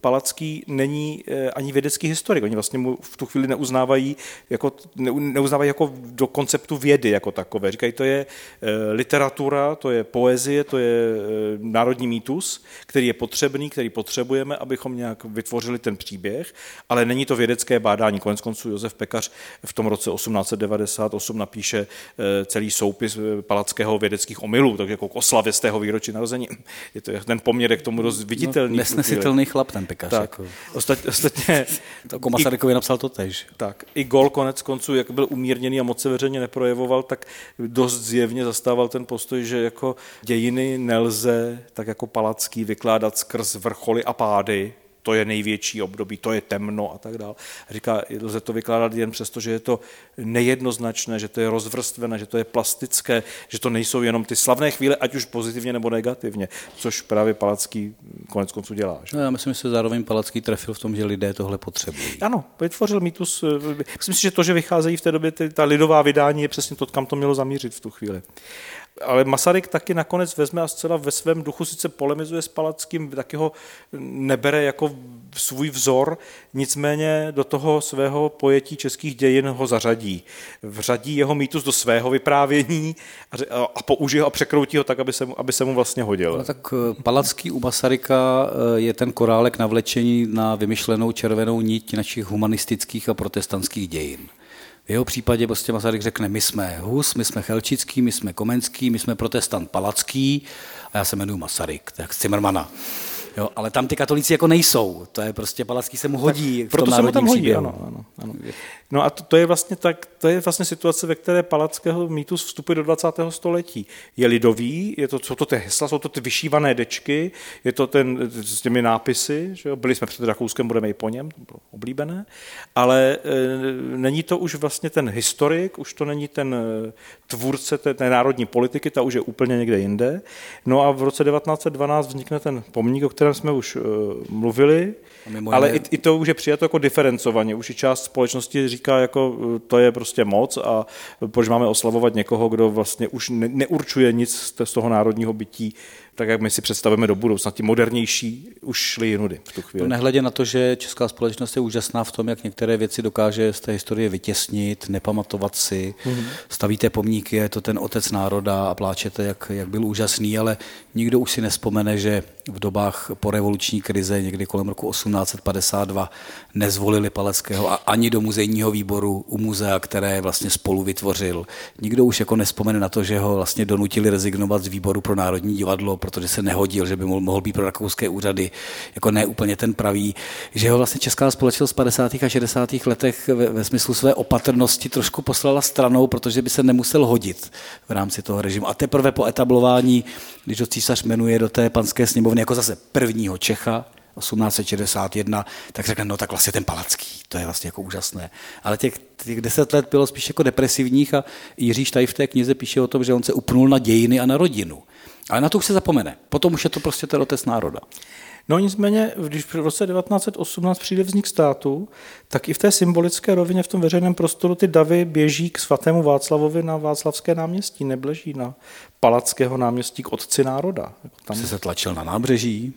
Palacký není eh, ani vědecký historik. Oni vlastně mu v tu chvíli neuznávají jako, neuznávají jako do konceptu vědy jako takové. Říkají, to je eh, literatura, to je poezie, to je národní mýtus, který je potřebný, který potřebujeme, abychom nějak vytvořili ten příběh, ale není to vědecké bádání. Konec konců Josef Pekař v tom roce 1898 napíše celý soupis Palackého vědeckých omylů, tak jako k oslavě z tého výročí narození. Je to ten poměr k tomu dost viditelný nesnesitelný. Nesnesitelný chlap ten pekař. Tak. Jako. Ostat, ostatně... to Masarykovi napsal to tež. Tak. I gol konec konců, jak byl umírněný a moc se veřejně neprojevoval, tak dost zjevně zastával ten postoj, že jako dějiny nelze tak jako Palacký vykládat skrz vrcholy a pády, to je největší období, to je temno a tak dále. Říká, lze to vykládat jen přesto, že je to nejednoznačné, že to je rozvrstvené, že to je plastické, že to nejsou jenom ty slavné chvíle, ať už pozitivně nebo negativně, což právě Palacký konec konců dělá. Že? No, já myslím, že se zároveň Palacký trefil v tom, že lidé tohle potřebují. Ano, vytvořil mýtus. Myslím si, že to, že vycházejí v té době ta lidová vydání, je přesně to, kam to mělo zamířit v tu chvíli. Ale Masaryk taky nakonec vezme a zcela ve svém duchu sice polemizuje s Palackým, taky ho nebere jako svůj vzor, nicméně do toho svého pojetí českých dějin ho zařadí. Vřadí jeho mýtus do svého vyprávění a, a použije ho a překroutí ho tak, aby se mu, aby se mu vlastně hodil. No, tak eh, Palacký u Masaryka eh, je ten korálek navlečení na vymyšlenou červenou nit našich humanistických a protestantských dějin. V jeho případě prostě Masaryk řekne, my jsme Hus, my jsme Chelčický, my jsme Komenský, my jsme protestant Palacký a já se jmenuji Masaryk, tak z Cimrmana. Jo, ale tam ty katolíci jako nejsou. To je prostě Palacký se mu hodí tak, v tom proto se mu tam hodí, ano, ano, ano. No a to, to, je vlastně tak, to je vlastně situace, ve které Palackého mýtus vstupuje do 20. století. Je lidový, je to, jsou to ty hesla, jsou to ty vyšívané dečky, je to ten s těmi nápisy, že jo? byli jsme před Rakouskem, budeme i po něm, to bylo oblíbené, ale e, není to už vlastně ten historik, už to není ten e, tvůrce té, té národní politiky, ta už je úplně někde jinde. No a v roce 1912 vznikne ten pomník, o kterém jsme už e, mluvili, ale i, i to už je přijato jako diferencovaně. Už i část společnosti říká, jako to je prostě moc a proč máme oslavovat někoho, kdo vlastně už ne, neurčuje nic z toho národního bytí tak jak my si představujeme do budoucna. Ti modernější už šli jinudy v tu chvíli. To nehledě na to, že česká společnost je úžasná v tom, jak některé věci dokáže z té historie vytěsnit, nepamatovat si, mm-hmm. stavíte pomníky, je to ten otec národa a pláčete, jak, jak byl úžasný, ale nikdo už si nespomene, že v dobách po revoluční krize, někdy kolem roku 1852, nezvolili Paleckého a ani do muzejního výboru u muzea, které vlastně spolu vytvořil. Nikdo už jako nespomene na to, že ho vlastně donutili rezignovat z výboru pro Národní divadlo, protože se nehodil, že by mohl být pro rakouské úřady jako ne úplně ten pravý, že ho vlastně česká společnost v 50. a 60. letech ve, ve smyslu své opatrnosti trošku poslala stranou, protože by se nemusel hodit v rámci toho režimu. A teprve po etablování, když ho císař jmenuje do té panské sněmovny jako zase prvního Čecha, 1861, tak řekne, no tak vlastně ten Palacký, to je vlastně jako úžasné. Ale těch, těch deset let bylo spíš jako depresivních a Jiří Štaj v té knize píše o tom, že on se upnul na dějiny a na rodinu. Ale na to už se zapomene. Potom už je to prostě ten otec národa. No nicméně, když v roce 1918 přijde vznik státu, tak i v té symbolické rovině v tom veřejném prostoru ty davy běží k svatému Václavovi na Václavské náměstí, nebleží na Palackého náměstí k otci národa. Tam se tlačil na nábřeží.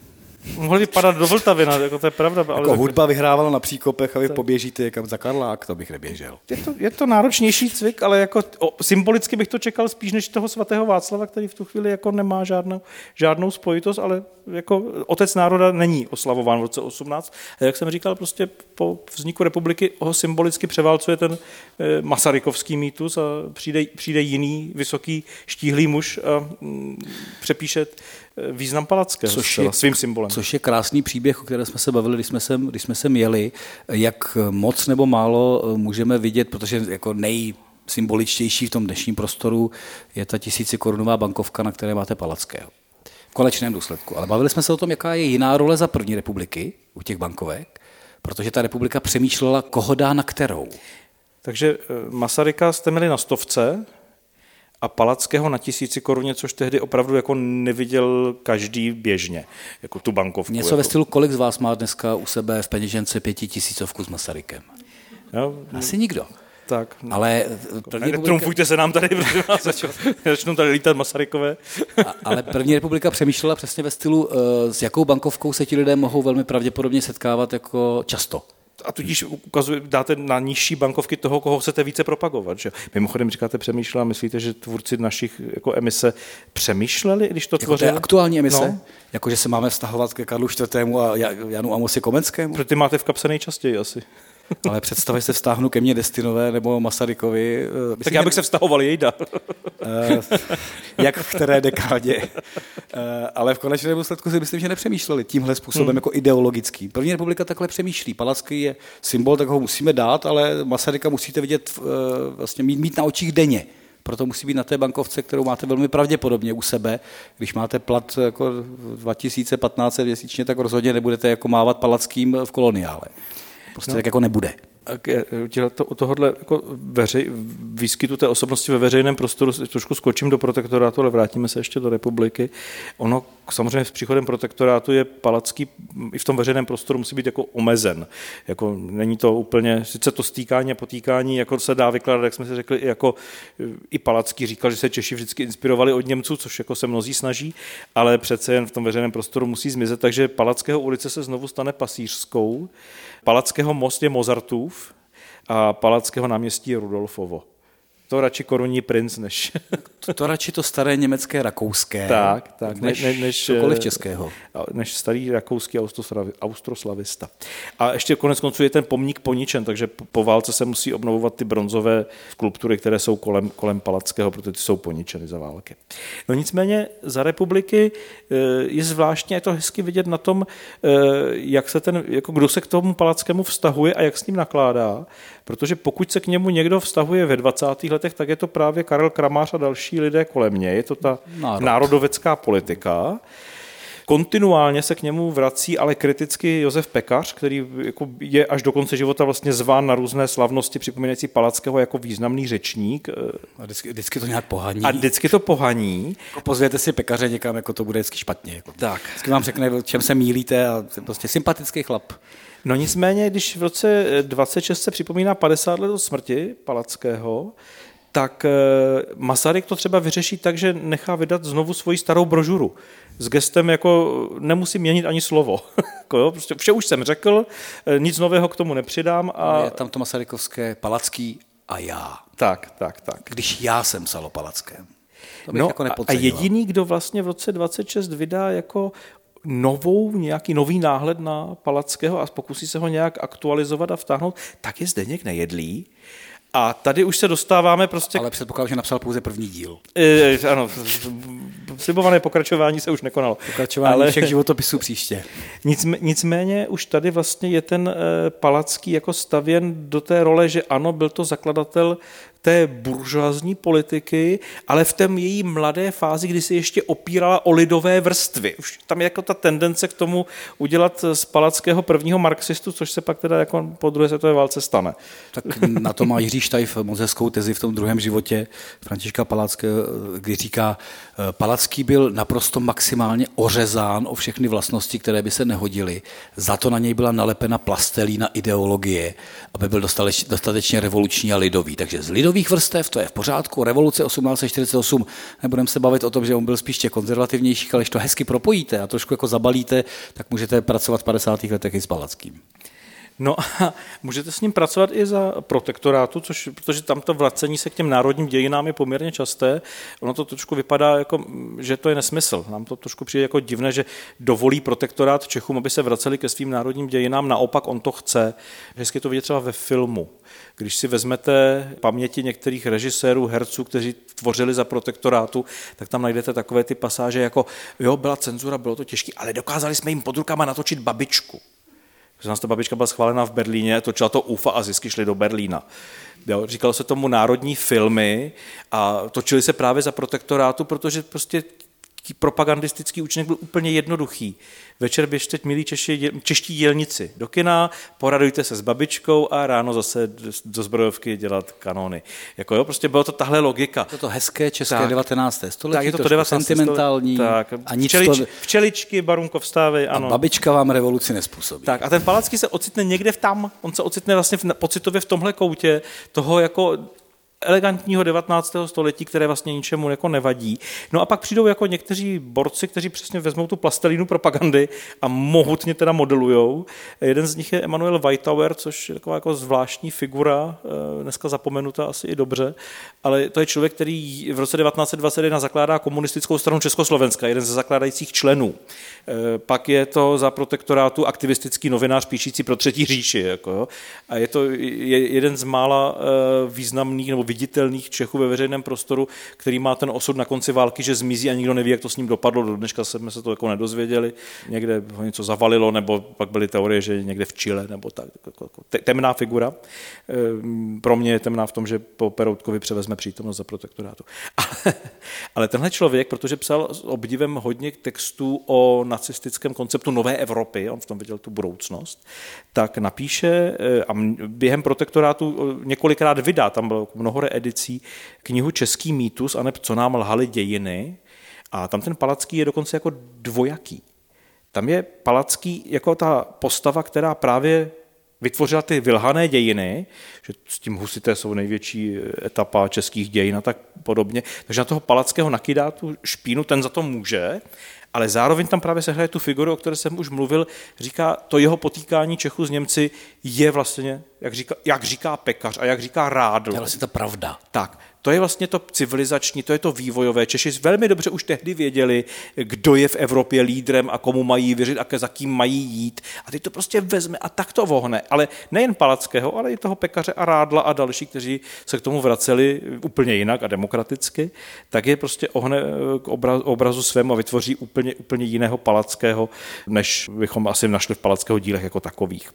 Mohli vypadat do Vltavy, jako to je pravda. Ale jako hudba vyhrávala na příkopech a vy tak. poběžíte někam za Karlák, to bych neběžel. Je to, je to náročnější cvik, ale jako o, symbolicky bych to čekal spíš než toho svatého Václava, který v tu chvíli jako nemá žádnou, žádnou spojitost, ale jako otec národa není oslavován v roce 18. A jak jsem říkal, prostě po vzniku republiky ho symbolicky převálcuje ten e, masarykovský mýtus a přijde, přijde jiný vysoký štíhlý muž a mm, přepíše význam Palackého což je, svým symbolem. Což je krásný příběh, o kterém jsme se bavili, když jsme sem, když jsme sem jeli, jak moc nebo málo můžeme vidět, protože jako nej symboličtější v tom dnešním prostoru je ta tisícikorunová bankovka, na které máte Palackého. V konečném důsledku. Ale bavili jsme se o tom, jaká je jiná role za první republiky u těch bankovek, protože ta republika přemýšlela, koho dá na kterou. Takže eh, Masaryka jste měli na stovce, a Palackého na tisíci koruně, což tehdy opravdu jako neviděl každý běžně, jako tu bankovku. Něco jako. ve stylu, kolik z vás má dneska u sebe v peněžence pětitisícovku s Masarykem? Jo, Asi nikdo. Tak. Ale první ne, republika... se nám tady, protože začnou tady lítat Masarykové. A, ale první republika přemýšlela přesně ve stylu, s jakou bankovkou se ti lidé mohou velmi pravděpodobně setkávat jako často a tudíž ukazuje, dáte na nižší bankovky toho, koho chcete více propagovat. Že? Mimochodem říkáte přemýšlel a myslíte, že tvůrci našich jako emise přemýšleli, když to tvořili? Jako aktuální emise? No. Jako, že se máme vztahovat ke Karlu IV. a Janu Amosi Komenskému? Protože ty máte v kapse nejčastěji asi. Ale představy se vztáhnu ke mně Destinové nebo Masarykovi. Eh, myslím, tak já bych se vztahoval jejda. Eh, jak v které dekádě. Eh, ale v konečném důsledku si myslím, že nepřemýšleli tímhle způsobem hmm. jako ideologický. První republika takhle přemýšlí. Palacký je symbol, tak ho musíme dát, ale Masaryka musíte vidět, vlastně mít, mít na očích denně. Proto musí být na té bankovce, kterou máte velmi pravděpodobně u sebe. Když máte plat jako 2015 měsíčně, tak rozhodně nebudete jako mávat palackým v koloniále. Prostě no. tak jako nebude. to, u tohohle jako veřej, výskytu té osobnosti ve veřejném prostoru trošku skočím do protektorátu, ale vrátíme se ještě do republiky. Ono samozřejmě s příchodem protektorátu je Palacký i v tom veřejném prostoru musí být jako omezen. Jako není to úplně, sice to stýkání a potýkání, jako se dá vykládat, jak jsme si řekli, jako i Palacký říkal, že se Češi vždycky inspirovali od Němců, což jako se mnozí snaží, ale přece jen v tom veřejném prostoru musí zmizet, takže Palackého ulice se znovu stane pasířskou. Palackého most je Mozartův a Palackého náměstí je Rudolfovo to radši korunní princ, než... to, to radši to staré německé rakouské. Tak, tak. Než, než, než cokoliv českého. Než starý rakouský austroslavista. A ještě konec konců je ten pomník poničen, takže po válce se musí obnovovat ty bronzové skulptury, které jsou kolem, kolem Palackého, protože ty jsou poničeny za války. No nicméně za republiky eh, je zvláštně, je to hezky vidět na tom, eh, jak se ten, jako kdo se k tomu Palackému vztahuje a jak s ním nakládá, protože pokud se k němu někdo vztahuje ve 20. letech, tak je to právě Karel Kramář a další lidé kolem něj, je to ta Národ. národovecká politika. Kontinuálně se k němu vrací ale kriticky Josef Pekař, který jako je až do konce života vlastně zván na různé slavnosti připomínající Palackého jako významný řečník. A vždycky, vždycky to nějak pohaní. A vždycky to pohaní. Jako pozvěte si pekaře někam, jako to bude vždycky špatně. Jako. Tak. Vždycky vám řekne, čem se mílíte a prostě sympatický chlap. No nicméně, když v roce 26 se připomíná 50 let od smrti Palackého, tak eh, Masaryk to třeba vyřeší tak, že nechá vydat znovu svoji starou brožuru. S gestem jako nemusím měnit ani slovo. Jako prostě vše už jsem řekl, eh, nic nového k tomu nepřidám. A... Je tam to masarykovské Palacký a já. Tak, tak, tak. Když já jsem psal o Palackém. no jako a jediný, kdo vlastně v roce 26 vydá jako novou, nějaký nový náhled na Palackého a pokusí se ho nějak aktualizovat a vtáhnout, tak je Zdeněk Nejedlý. A tady už se dostáváme prostě... Ale předpokládám, že napsal pouze první díl. E, ano, slibované pokračování se už nekonalo. Pokračování ale... všech životopisů příště. nicméně už tady vlastně je ten e, Palacký jako stavěn do té role, že ano, byl to zakladatel té buržoazní politiky, ale v té její mladé fázi, kdy se ještě opírala o lidové vrstvy. Už tam je jako ta tendence k tomu udělat z Palackého prvního marxistu, což se pak teda jako po druhé světové válce stane. Tak na to má Jiří Štajf moc hezkou tezi v tom druhém životě Františka Palackého, kdy říká, Palacký byl naprosto maximálně ořezán o všechny vlastnosti, které by se nehodily. Za to na něj byla nalepena plastelína ideologie, aby byl dostatečně revoluční a lidový. Takže z lidový lidových vrstev, to je v pořádku, revoluce 1848, nebudeme se bavit o tom, že on byl spíš konzervativnější, ale když to hezky propojíte a trošku jako zabalíte, tak můžete pracovat v 50. letech i s Palackým. No a můžete s ním pracovat i za protektorátu, což, protože tam to vracení se k těm národním dějinám je poměrně časté. Ono to trošku vypadá, jako, že to je nesmysl. Nám to trošku přijde jako divné, že dovolí protektorát Čechům, aby se vraceli ke svým národním dějinám. Naopak on to chce. Hezky to vidět třeba ve filmu. Když si vezmete paměti některých režisérů, herců, kteří tvořili za protektorátu, tak tam najdete takové ty pasáže jako, jo, byla cenzura, bylo to těžké, ale dokázali jsme jim pod rukama natočit babičku. Protože ta babička byla schválena v Berlíně, točila to UFA a zisky šly do Berlína. Jo, říkalo se tomu národní filmy a točili se právě za protektorátu, protože prostě propagandistický účinek byl úplně jednoduchý. Večer běžte, milí Češi, čeští dělnici, do kina, poradujte se s babičkou a ráno zase do zbrojovky dělat kanony. Jako jo, prostě bylo to tahle logika. To hezké české tak, 19. století, tak, je to, to 19. sentimentální. Tak, a nic včelič, to... Včeličky, barunko vstávej, ano. A babička vám revoluci nespůsobí. Tak a ten Palacký se ocitne někde v tam, on se ocitne vlastně v, pocitově v tomhle koutě toho jako elegantního 19. století, které vlastně ničemu jako nevadí. No a pak přijdou jako někteří borci, kteří přesně vezmou tu plastelínu propagandy a mohutně teda modelujou. Jeden z nich je Emanuel Weitauer, což je taková jako zvláštní figura, eh, dneska zapomenuta asi i dobře, ale to je člověk, který v roce 1921 zakládá komunistickou stranu Československa, jeden ze zakládajících členů. Eh, pak je to za protektorátu aktivistický novinář píšící pro třetí říši. Jako, a je to jeden z mála eh, významných nebo viditelných Čechů ve veřejném prostoru, který má ten osud na konci války, že zmizí a nikdo neví, jak to s ním dopadlo. Do dneška jsme se to jako nedozvěděli. Někde ho něco zavalilo, nebo pak byly teorie, že někde v Chile, nebo tak. Jako, jako temná figura. Ehm, pro mě je temná v tom, že po Peroutkovi převezme přítomnost za protektorátu. Ale tenhle člověk, protože psal s obdivem hodně textů o nacistickém konceptu nové Evropy, on v tom viděl tu budoucnost, tak napíše eh, a během protektorátu eh, několikrát vydá, tam bylo mnoho reedicí, knihu Český mýtus, aneb Co nám lhali dějiny, a tam ten Palacký je dokonce jako dvojaký. Tam je Palacký jako ta postava, která právě vytvořila ty vylhané dějiny, že s tím husité jsou největší etapa českých dějin a tak podobně. Takže na toho Palackého nakydá tu špínu, ten za to může, ale zároveň tam právě se hraje tu figuru, o které jsem už mluvil, říká, to jeho potýkání Čechu s Němci je vlastně, jak říká, jak říká pekař a jak říká Rádl. To je vlastně ta pravda. Tak, to je vlastně to civilizační, to je to vývojové. Češi velmi dobře už tehdy věděli, kdo je v Evropě lídrem a komu mají věřit a za kým mají jít. A teď to prostě vezme a tak to vohne. Ale nejen Palackého, ale i toho pekaře a Rádla a další, kteří se k tomu vraceli úplně jinak a demokraticky, tak je prostě ohne k obrazu svému a vytvoří úplně, úplně jiného Palackého, než bychom asi našli v Palackého dílech jako takových.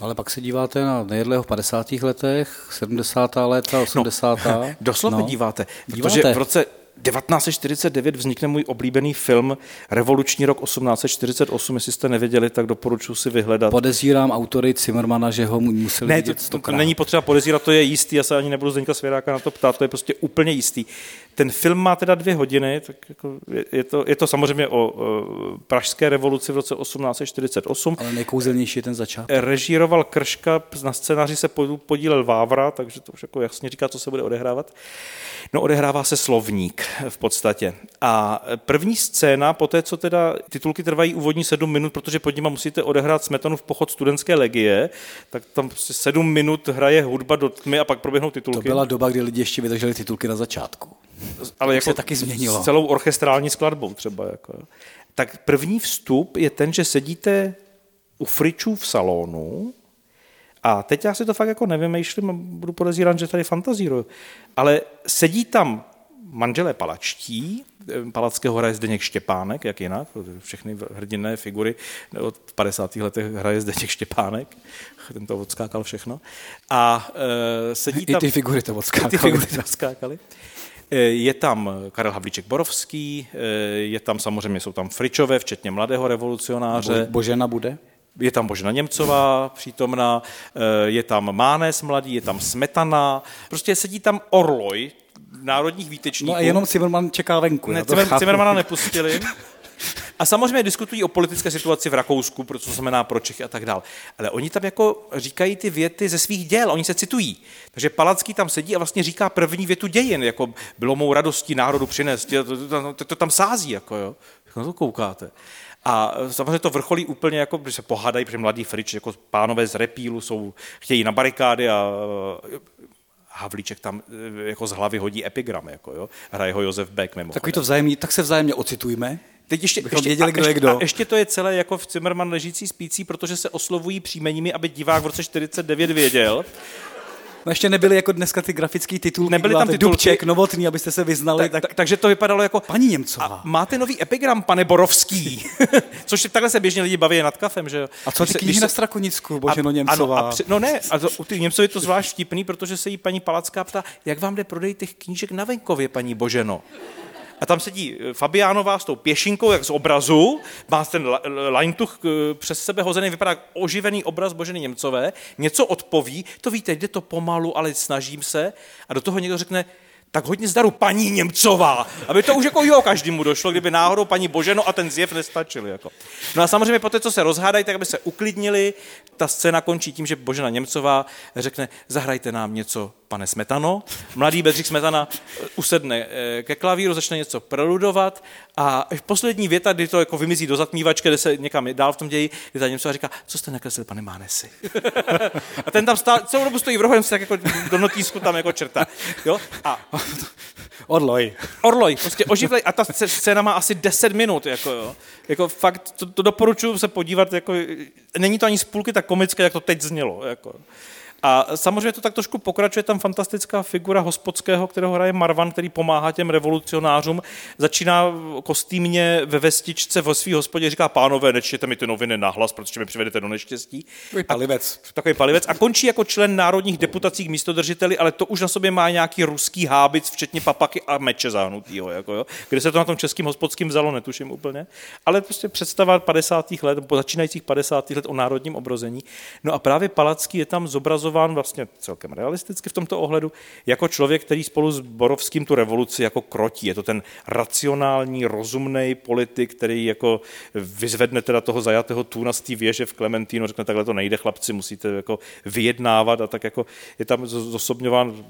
Ale pak se díváte na Nejedlého v 50. letech, 70. léta, 80. No, doslova no. díváte, díváte, protože v roce 1949 vznikne můj oblíbený film Revoluční rok 1848. Jestli jste nevěděli, tak doporučuji si vyhledat. Podezírám autory Zimmermana, že ho museli ne, vidět to, to, není potřeba podezírat, to je jistý, já se ani nebudu Zdeňka Svěráka na to ptát, to je prostě úplně jistý. Ten film má teda dvě hodiny, tak jako je, je, to, je to samozřejmě o, o pražské revoluci v roce 1848. Ale nejkouzelnější je ten začátek. Režíroval Krška, na scénáři se podílel Vávra, takže to už jako jasně říká, co se bude odehrávat. No odehrává se slovník v podstatě. A první scéna, po té, co teda titulky trvají úvodní sedm minut, protože pod nima musíte odehrát Smetanu v pochod studentské legie, tak tam prostě sedm minut hraje hudba do tmy a pak proběhnou titulky. To byla doba, kdy lidi ještě vydrželi titulky na začátku. Ale jako se taky změnilo. S celou orchestrální skladbou třeba. Jako. Tak první vstup je ten, že sedíte u fričů v salonu a teď já si to fakt jako nevymýšlím a budu podezírat, že tady fantazíruju. Ale sedí tam manželé Palačtí, Palackého hraje Zdeněk Štěpánek, jak jinak, všechny hrdinné figury od 50. letech hraje Zdeněk Štěpánek, ten to odskákal všechno. A e, sedí tam... I ty figury to odskákaly. Ty figury to odskákaly. E, je tam Karel Havlíček Borovský, e, je tam samozřejmě, jsou tam Fričové, včetně mladého revolucionáře. Božena bude? Je tam Božena Němcová přítomná, je tam Mánes mladý, je tam Smetana, prostě sedí tam Orloj, národních výtečníků. No a jenom Zimmerman čeká venku. Ne, Zimmermana nepustili. A samozřejmě diskutují o politické situaci v Rakousku, pro co znamená pro Čechy a tak dále. Ale oni tam jako říkají ty věty ze svých děl, oni se citují. Takže Palacký tam sedí a vlastně říká první větu dějin, jako bylo mou radostí národu přinést, to, to, to, to, tam sází, jako jo. Na to koukáte. A samozřejmě to vrcholí úplně jako, že se pohádají, protože mladý Frič, jako pánové z Repílu jsou, chtějí na barikády a Havlíček tam eh, jako z hlavy hodí epigram, jako jo. Hraje ho Josef Beck mimo. Takový to vzájemný, tak se vzájemně ocitujme. Teď ještě, ještě, věděli, kdo je kdo. A ještě to je celé jako v Zimmerman ležící spící, protože se oslovují příjmeními, aby divák v roce 49 věděl. No ještě nebyly jako dneska ty grafické titulky. Nebyly tam titulky. Dubček, Novotný, abyste se vyznali. Tak, tak, takže to vypadalo jako... Paní Němcová. A máte nový epigram, pane Borovský. Což takhle se běžně lidi baví nad kafem, že jo. A co ty knihy se, na Strakonicku, Boženo Němcová? Ano, a při, no ne, a to, u ty Němcovy je to zvlášť vtipný, protože se jí paní Palacká ptá, jak vám jde prodej těch knížek na venkově, paní Boženo. A tam sedí eh, Fabiánová s tou pěšinkou, jak z obrazu, má ten lajntuch eh, přes sebe hozený, vypadá oživený obraz Boženy Němcové, něco odpoví, to víte, jde to pomalu, ale snažím se, a do toho někdo řekne, tak hodně zdaru paní Němcová, aby to už jako jo každému došlo, kdyby náhodou paní Boženo a ten zjev nestačil. Jako. No a samozřejmě po té, co se rozhádají, tak aby se uklidnili, ta scéna končí tím, že Božena Němcová řekne, zahrajte nám něco pane Smetano. Mladý Bedřich Smetana eh, usedne eh, ke klavíru, začne něco preludovat a poslední věta, kdy to jako vymizí do zatmívačky, kde se někam dál v tom ději, kdy ta Němcová říká, co jste nakreslil, pane Mánesi. a ten tam stál, celou dobu stojí v rohu, se tak jako do notísku tam jako čerta. Jo? A Orloj. Orloj, prostě oživlej. A ta scéna má asi 10 minut. Jako, jo. jako fakt, to, to doporučuji se podívat. Jako, není to ani z půlky tak komické, jak to teď znělo. Jako. A samozřejmě to tak trošku pokračuje, tam fantastická figura hospodského, kterého hraje Marvan, který pomáhá těm revolucionářům. Začíná kostýmně ve vestičce ve svý hospodě, říká, pánové, nečtěte mi ty noviny nahlas, protože mi přivedete do neštěstí. Takový palivec. A, takový palivec. A končí jako člen národních deputací k místodržiteli, ale to už na sobě má nějaký ruský hábic, včetně papaky a meče zahnutýho. Jako jo. Kde se to na tom českým hospodským vzalo, netuším úplně. Ale prostě představa 50. let, po začínajících 50. let o národním obrození. No a právě Palacký je tam zobrazován vlastně celkem realisticky v tomto ohledu, jako člověk, který spolu s Borovským tu revoluci jako krotí. Je to ten racionální, rozumný politik, který jako vyzvedne teda toho zajatého tůna z té věže v Klementínu, řekne, takhle to nejde, chlapci, musíte jako vyjednávat a tak jako je tam zosobňován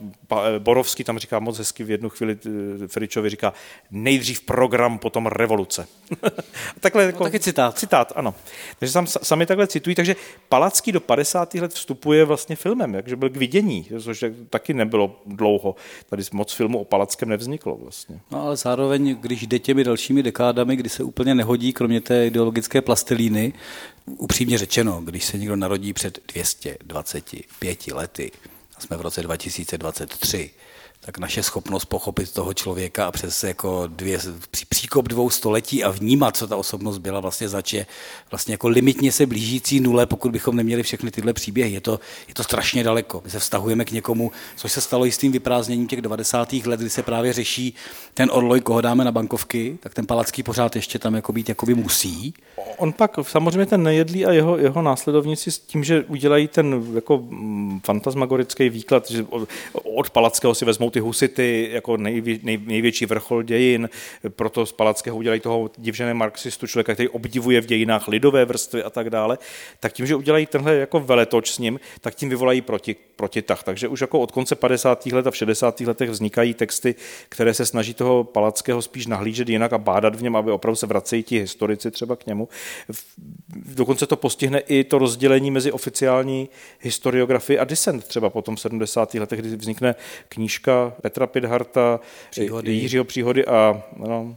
Borovský, tam říká moc hezky v jednu chvíli Fričovi, říká nejdřív program, potom revoluce. takhle jako, no, taky citát. Citát, ano. Takže sam, sami takhle citují, takže Palacký do 50. let vstupuje vlastně filmem, jakže byl k vidění, což taky nebylo dlouho. Tady moc filmu o Palackém nevzniklo vlastně. No ale zároveň, když jde těmi dalšími dekádami, kdy se úplně nehodí, kromě té ideologické plastelíny, upřímně řečeno, když se někdo narodí před 225 lety, a jsme v roce 2023, tak naše schopnost pochopit toho člověka a přes jako dvě, příkop dvou století a vnímat, co ta osobnost byla, vlastně zač vlastně jako limitně se blížící nule, pokud bychom neměli všechny tyhle příběhy. Je to, je to strašně daleko. My se vztahujeme k někomu, což se stalo jistým vyprázdněním těch 90. let, kdy se právě řeší ten odloj, koho dáme na bankovky, tak ten Palacký pořád ještě tam jako být jakoby musí. On pak samozřejmě ten nejedlý a jeho, jeho následovníci s tím, že udělají ten jako mm, fantasmagorický výklad, že od Palackého si vezmou ty husity jako nejvě, nej, největší vrchol dějin, proto z Palackého udělají toho divžené marxistu, člověka, který obdivuje v dějinách lidové vrstvy a tak dále, tak tím, že udělají tenhle jako veletoč s ním, tak tím vyvolají proti, protitah. Takže už jako od konce 50. let a v 60. letech vznikají texty, které se snaží toho Palackého spíš nahlížet jinak a bádat v něm, aby opravdu se vracejí ti historici třeba k němu. Dokonce to postihne i to rozdělení mezi oficiální historiografii a dissent třeba potom v 70. letech, kdy vznikne knížka Petra Pidharta, příhody. Jiřího Příhody a no,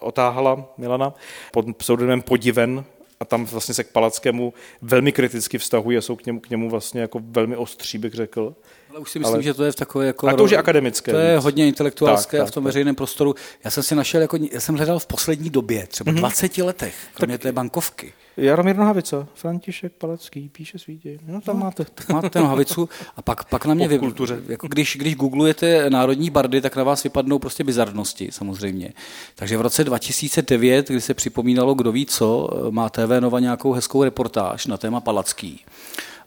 otáhala Milana pod pseudonymem Podiven, a tam vlastně se k Palackému velmi kriticky vztahují a jsou k němu, k němu vlastně jako velmi ostří, bych řekl. Ale už si myslím, ale... že to je v takové jako... A to už je akademické. To je hodně intelektuálské tak, tak, v tom tak. veřejném prostoru. Já jsem si našel, jako, já jsem hledal v poslední době, třeba mm-hmm. 20 letech, kromě tak... té bankovky. Jaromír Nohavica, František Palacký, píše svítě. No tam no, máte. Tak máte Nohavicu a pak, pak na mě... Vy, jako když, když googlujete národní bardy, tak na vás vypadnou prostě bizarnosti samozřejmě. Takže v roce 2009, kdy se připomínalo, kdo ví co, má TV Nova nějakou hezkou reportáž na téma Palacký.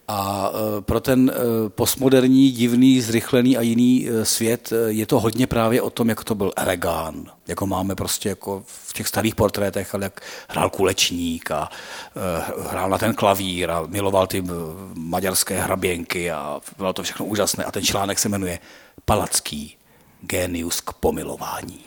A e, pro ten e, postmoderní, divný, zrychlený a jiný e, svět je to hodně právě o tom, jak to byl Eregán, jako máme prostě jako v těch starých portrétech, ale jak hrál kulečník a hrál na ten klavír a miloval ty maďarské hraběnky a bylo to všechno úžasné. A ten článek se jmenuje Palacký, genius k pomilování.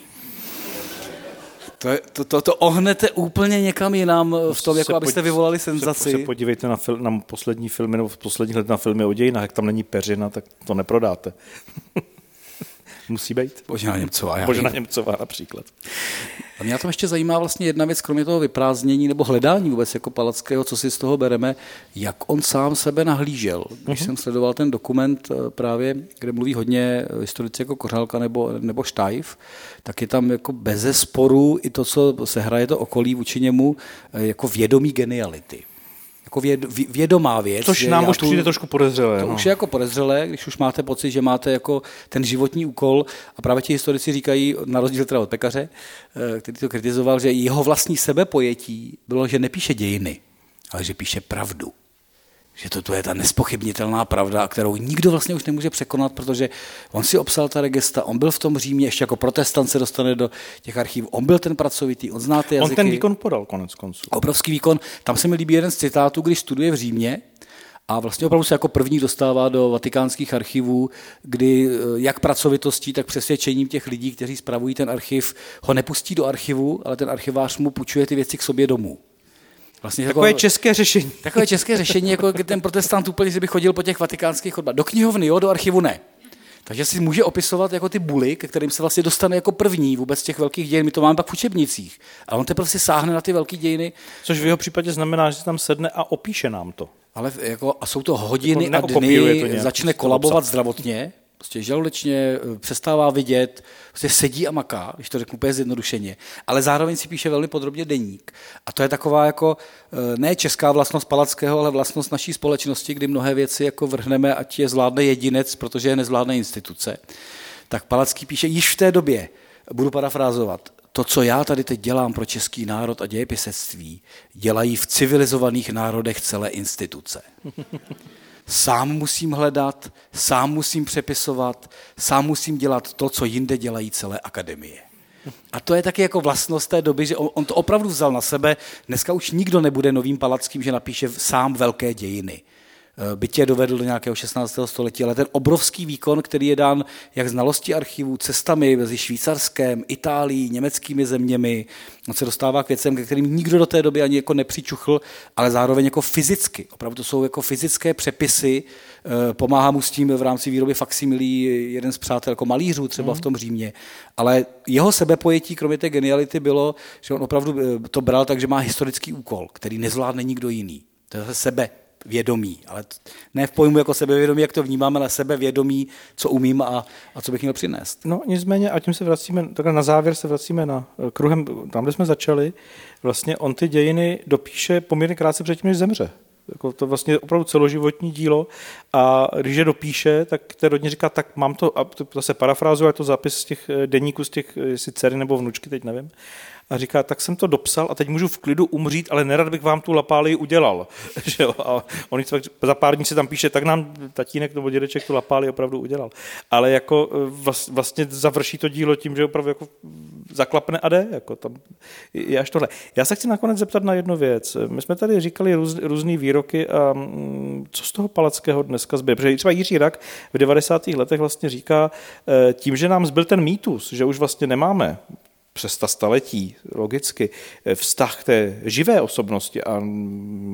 To, to, to, to ohnete úplně někam jinam v tom, jako abyste vyvolali senzaci. Se, se podívejte na, fil, na poslední filmy, nebo v posledních let na filmy o dějinách, jak tam není peřina, tak to neprodáte. Musí být. Božena Němcová. Božena Němcová například. A mě na tom ještě zajímá vlastně jedna věc, kromě toho vyprázdnění nebo hledání vůbec jako Palackého, co si z toho bereme, jak on sám sebe nahlížel. Když uh-huh. jsem sledoval ten dokument eh, právě, kde mluví hodně historici jako Kořálka nebo, nebo Štajf, tak je tam jako bez sporu i to, co se hraje to okolí vůči němu, eh, jako vědomí geniality jako věd, vědomá věc. Což nám už tu, přijde trošku podezřelé. To no. už je jako podezřelé, když už máte pocit, že máte jako ten životní úkol a právě ti historici říkají, na rozdíl teda od pekaře, eh, který to kritizoval, že jeho vlastní sebepojetí bylo, že nepíše dějiny, ale že píše pravdu že to, to je ta nespochybnitelná pravda, kterou nikdo vlastně už nemůže překonat, protože on si obsal ta regesta, on byl v tom Římě, ještě jako protestant se dostane do těch archivů, on byl ten pracovitý, on zná ty jazyky. On ten výkon podal konec konců. Obrovský výkon. Tam se mi líbí jeden z citátů, když studuje v Římě, a vlastně opravdu se jako první dostává do vatikánských archivů, kdy eh, jak pracovitostí, tak přesvědčením těch lidí, kteří spravují ten archiv, ho nepustí do archivu, ale ten archivář mu půjčuje ty věci k sobě domů. Vlastně takové jako, české řešení. Takové české řešení, jako ten protestant úplně, že by chodil po těch vatikánských chodbách. Do knihovny, jo, do archivu ne. Takže si může opisovat jako ty buly, ke kterým se vlastně dostane jako první vůbec z těch velkých dějin. My to máme pak v učebnicích. A on teprve si sáhne na ty velké dějiny. Což v jeho případě znamená, že tam sedne a opíše nám to. Ale jako, a jsou to hodiny Jako a dny, nějak, začne kolabovat zdravotně, prostě žaludečně eh, přestává vidět, prostě sedí a maká, když to řeknu úplně zjednodušeně, ale zároveň si píše velmi podrobně deník. A to je taková jako eh, ne česká vlastnost Palackého, ale vlastnost naší společnosti, kdy mnohé věci jako vrhneme, ať je zvládne jedinec, protože je nezvládne instituce. Tak Palacký píše již v té době, budu parafrázovat, to, co já tady teď dělám pro český národ a dějepisectví, dělají v civilizovaných národech celé instituce. Sám musím hledat, sám musím přepisovat, sám musím dělat to, co jinde dělají celé akademie. A to je taky jako vlastnost té doby, že on, to opravdu vzal na sebe. Dneska už nikdo nebude novým Palackým, že napíše sám velké dějiny. Eh, Bytě dovedl do nějakého 16. století, ale ten obrovský výkon, který je dán jak znalosti archivů, cestami mezi Švýcarskem, Itálií, německými zeměmi, on se dostává k věcem, ke kterým nikdo do té doby ani jako nepřičuchl, ale zároveň jako fyzicky. Opravdu to jsou jako fyzické přepisy, eh, pomáhá mu s tím v rámci výroby faksimilí jeden z přátel jako malířů třeba v tom Římě, ale jeho sebepojetí, kromě té geniality, bylo, že on opravdu eh, to bral tak, že má historický úkol, který nezvládne nikdo jiný. To je sebe vědomí, ale ne v pojmu jako sebevědomí, jak to vnímáme, ale sebevědomí, co umím a, a co bych měl přinést. No nicméně, a tím se vracíme, takhle na závěr se vracíme na eh, kruhem, tam, kde jsme začali, vlastně on ty dějiny dopíše poměrně krátce předtím, než zemře. Jako to vlastně opravdu celoživotní dílo a když je dopíše, tak té rodině říká, tak mám to, a to zase parafrázuju, je to zápis z těch eh, deníků, z těch, eh, jestli dcery nebo vnučky, teď nevím, a říká, tak jsem to dopsal a teď můžu v klidu umřít, ale nerad bych vám tu lapálii udělal. Že jo? A on za pár dní se tam píše, tak nám tatínek nebo dědeček tu lapálii opravdu udělal. Ale jako vlast- vlastně završí to dílo tím, že opravdu jako zaklapne a jde. Jako tam je až tohle. Já se chci nakonec zeptat na jednu věc. My jsme tady říkali růz, různý výroky a mm, co z toho Palackého dneska zbyde? Protože třeba Jiří Rak v 90. letech vlastně říká, eh, tím, že nám zbyl ten mýtus, že už vlastně nemáme přes ta staletí, logicky, eh, vztah té živé osobnosti a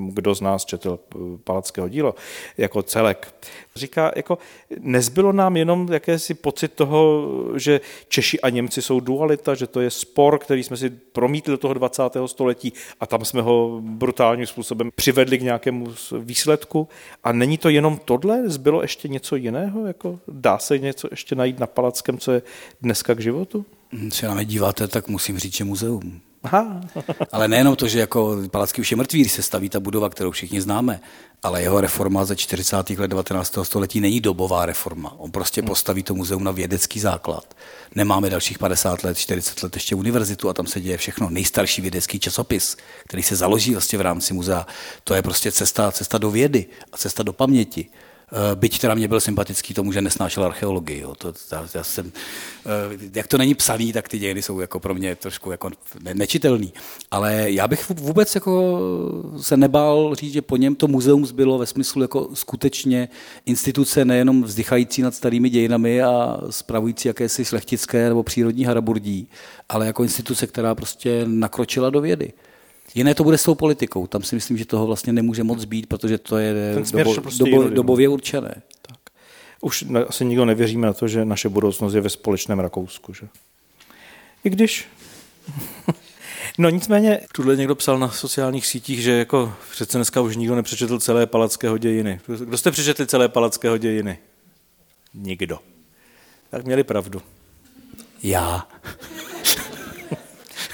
kdo z nás četl eh, Palackého dílo jako celek. Říká, jako nezbylo nám jenom jakési pocit toho, že Češi a Němci jsou dualita, že to je spor, který jsme si promítli do toho 20. století a tam jsme ho brutálním způsobem přivedli k nějakému výsledku. A není to jenom tohle? Zbylo ještě něco jiného? Jako dá se něco ještě najít na Palackém, co je dneska k životu? Hm, Se na mě díváte, tak musím říct, že muzeum. Aha. Ale nejenom to, že jako Palacký už je mrtvý, když se staví ta budova, kterou všichni známe, ale jeho reforma ze 40. let 19. století není dobová reforma. On prostě postaví to muzeum na vědecký základ. Nemáme dalších 50 let, 40 let ještě univerzitu a tam se děje všechno. Nejstarší vědecký časopis, který se založí vlastně v rámci muzea. To je prostě cesta, cesta do vědy a cesta do paměti. Eh, Byť teda mě byl sympatický tomu, že nesnášel archeologii. Jo. To, já, já jsem, eh, jak to není psaný, tak ty dějiny jsou jako pro mě trošku jako ne- nečitelný. Ale já bych vůbec jako se nebál říct, že po něm to muzeum zbylo ve smyslu jako skutečně instituce nejenom vzdychající nad starými dějinami a spravující jakési šlechtické nebo přírodní haraburdí, ale jako instituce, která prostě nakročila do vědy. Jiné to bude s tou politikou. Tam si myslím, že toho vlastně nemůže moc být, protože to je dobo, prostě dobo, jinudy, no. dobově určené. Už ne- asi nikdo nevěříme na to, že naše budoucnost je ve společném Rakousku. Že? I když... No nicméně, tuhle někdo psal na sociálních sítích, že jako přece dneska už nikdo nepřečetl celé Palackého dějiny. Kdo jste přečetli celé Palackého dějiny? Nikdo. Tak měli pravdu. Já.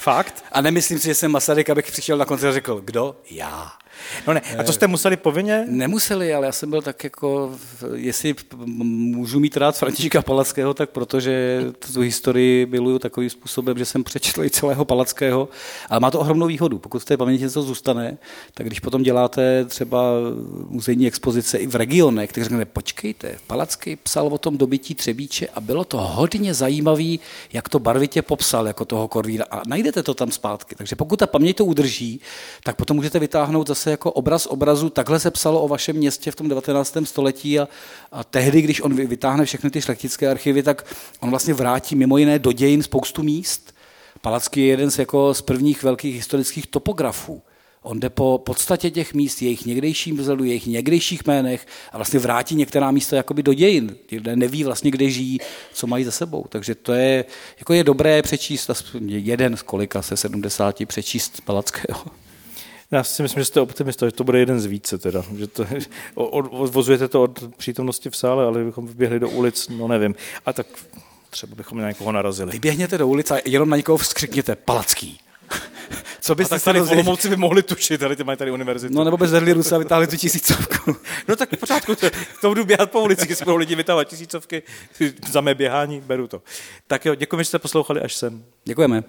Fakt? A nemyslím si, že jsem Masaryk, abych přišel na konci a řekl, kdo? Já. No ne, a to jste museli povinně? Nemuseli, ale já jsem byl tak jako, jestli můžu mít rád Františka Palackého, tak protože tu historii miluju takovým způsobem, že jsem přečetl i celého Palackého, ale má to ohromnou výhodu. Pokud v té paměti něco zůstane, tak když potom děláte třeba muzejní expozice i v regionech, tak řeknete, počkejte, Palacký psal o tom dobytí Třebíče a bylo to hodně zajímavý, jak to barvitě popsal jako toho Korvíra a najdete to tam zpátky. Takže pokud ta paměť to udrží, tak potom můžete vytáhnout zase jako obraz obrazu, takhle se psalo o vašem městě v tom 19. století a, a tehdy, když on vy- vytáhne všechny ty šlechtické archivy, tak on vlastně vrátí mimo jiné do dějin spoustu míst. Palacký je jeden z, jako, z prvních velkých historických topografů. On jde po podstatě těch míst, jejich někdejším vzhledu, jejich někdejších jménech a vlastně vrátí některá místa jakoby do dějin. Lidé neví vlastně, kde žijí, co mají za sebou. Takže to je, jako je dobré přečíst jeden z kolika se 70 přečíst Palackého. Já si myslím, že jste optimista, že to bude jeden z více teda. Že to, odvozujete to od přítomnosti v sále, ale bychom vyběhli do ulic, no nevím. A tak třeba bychom na někoho narazili. Vyběhněte do ulice a jenom na někoho vzkřikněte Palacký. Co byste tady v Olomouci by mohli tušit, tady ty mají tady univerzitu. No nebo by zvedli ruce a vytáhli tu tisícovku. no tak v pořádku, to, to budu běhat po ulici, když budou lidi vytávat tisícovky, za mé běhání, beru to. Tak jo, děkuji, že jste poslouchali až sem. Děkujeme.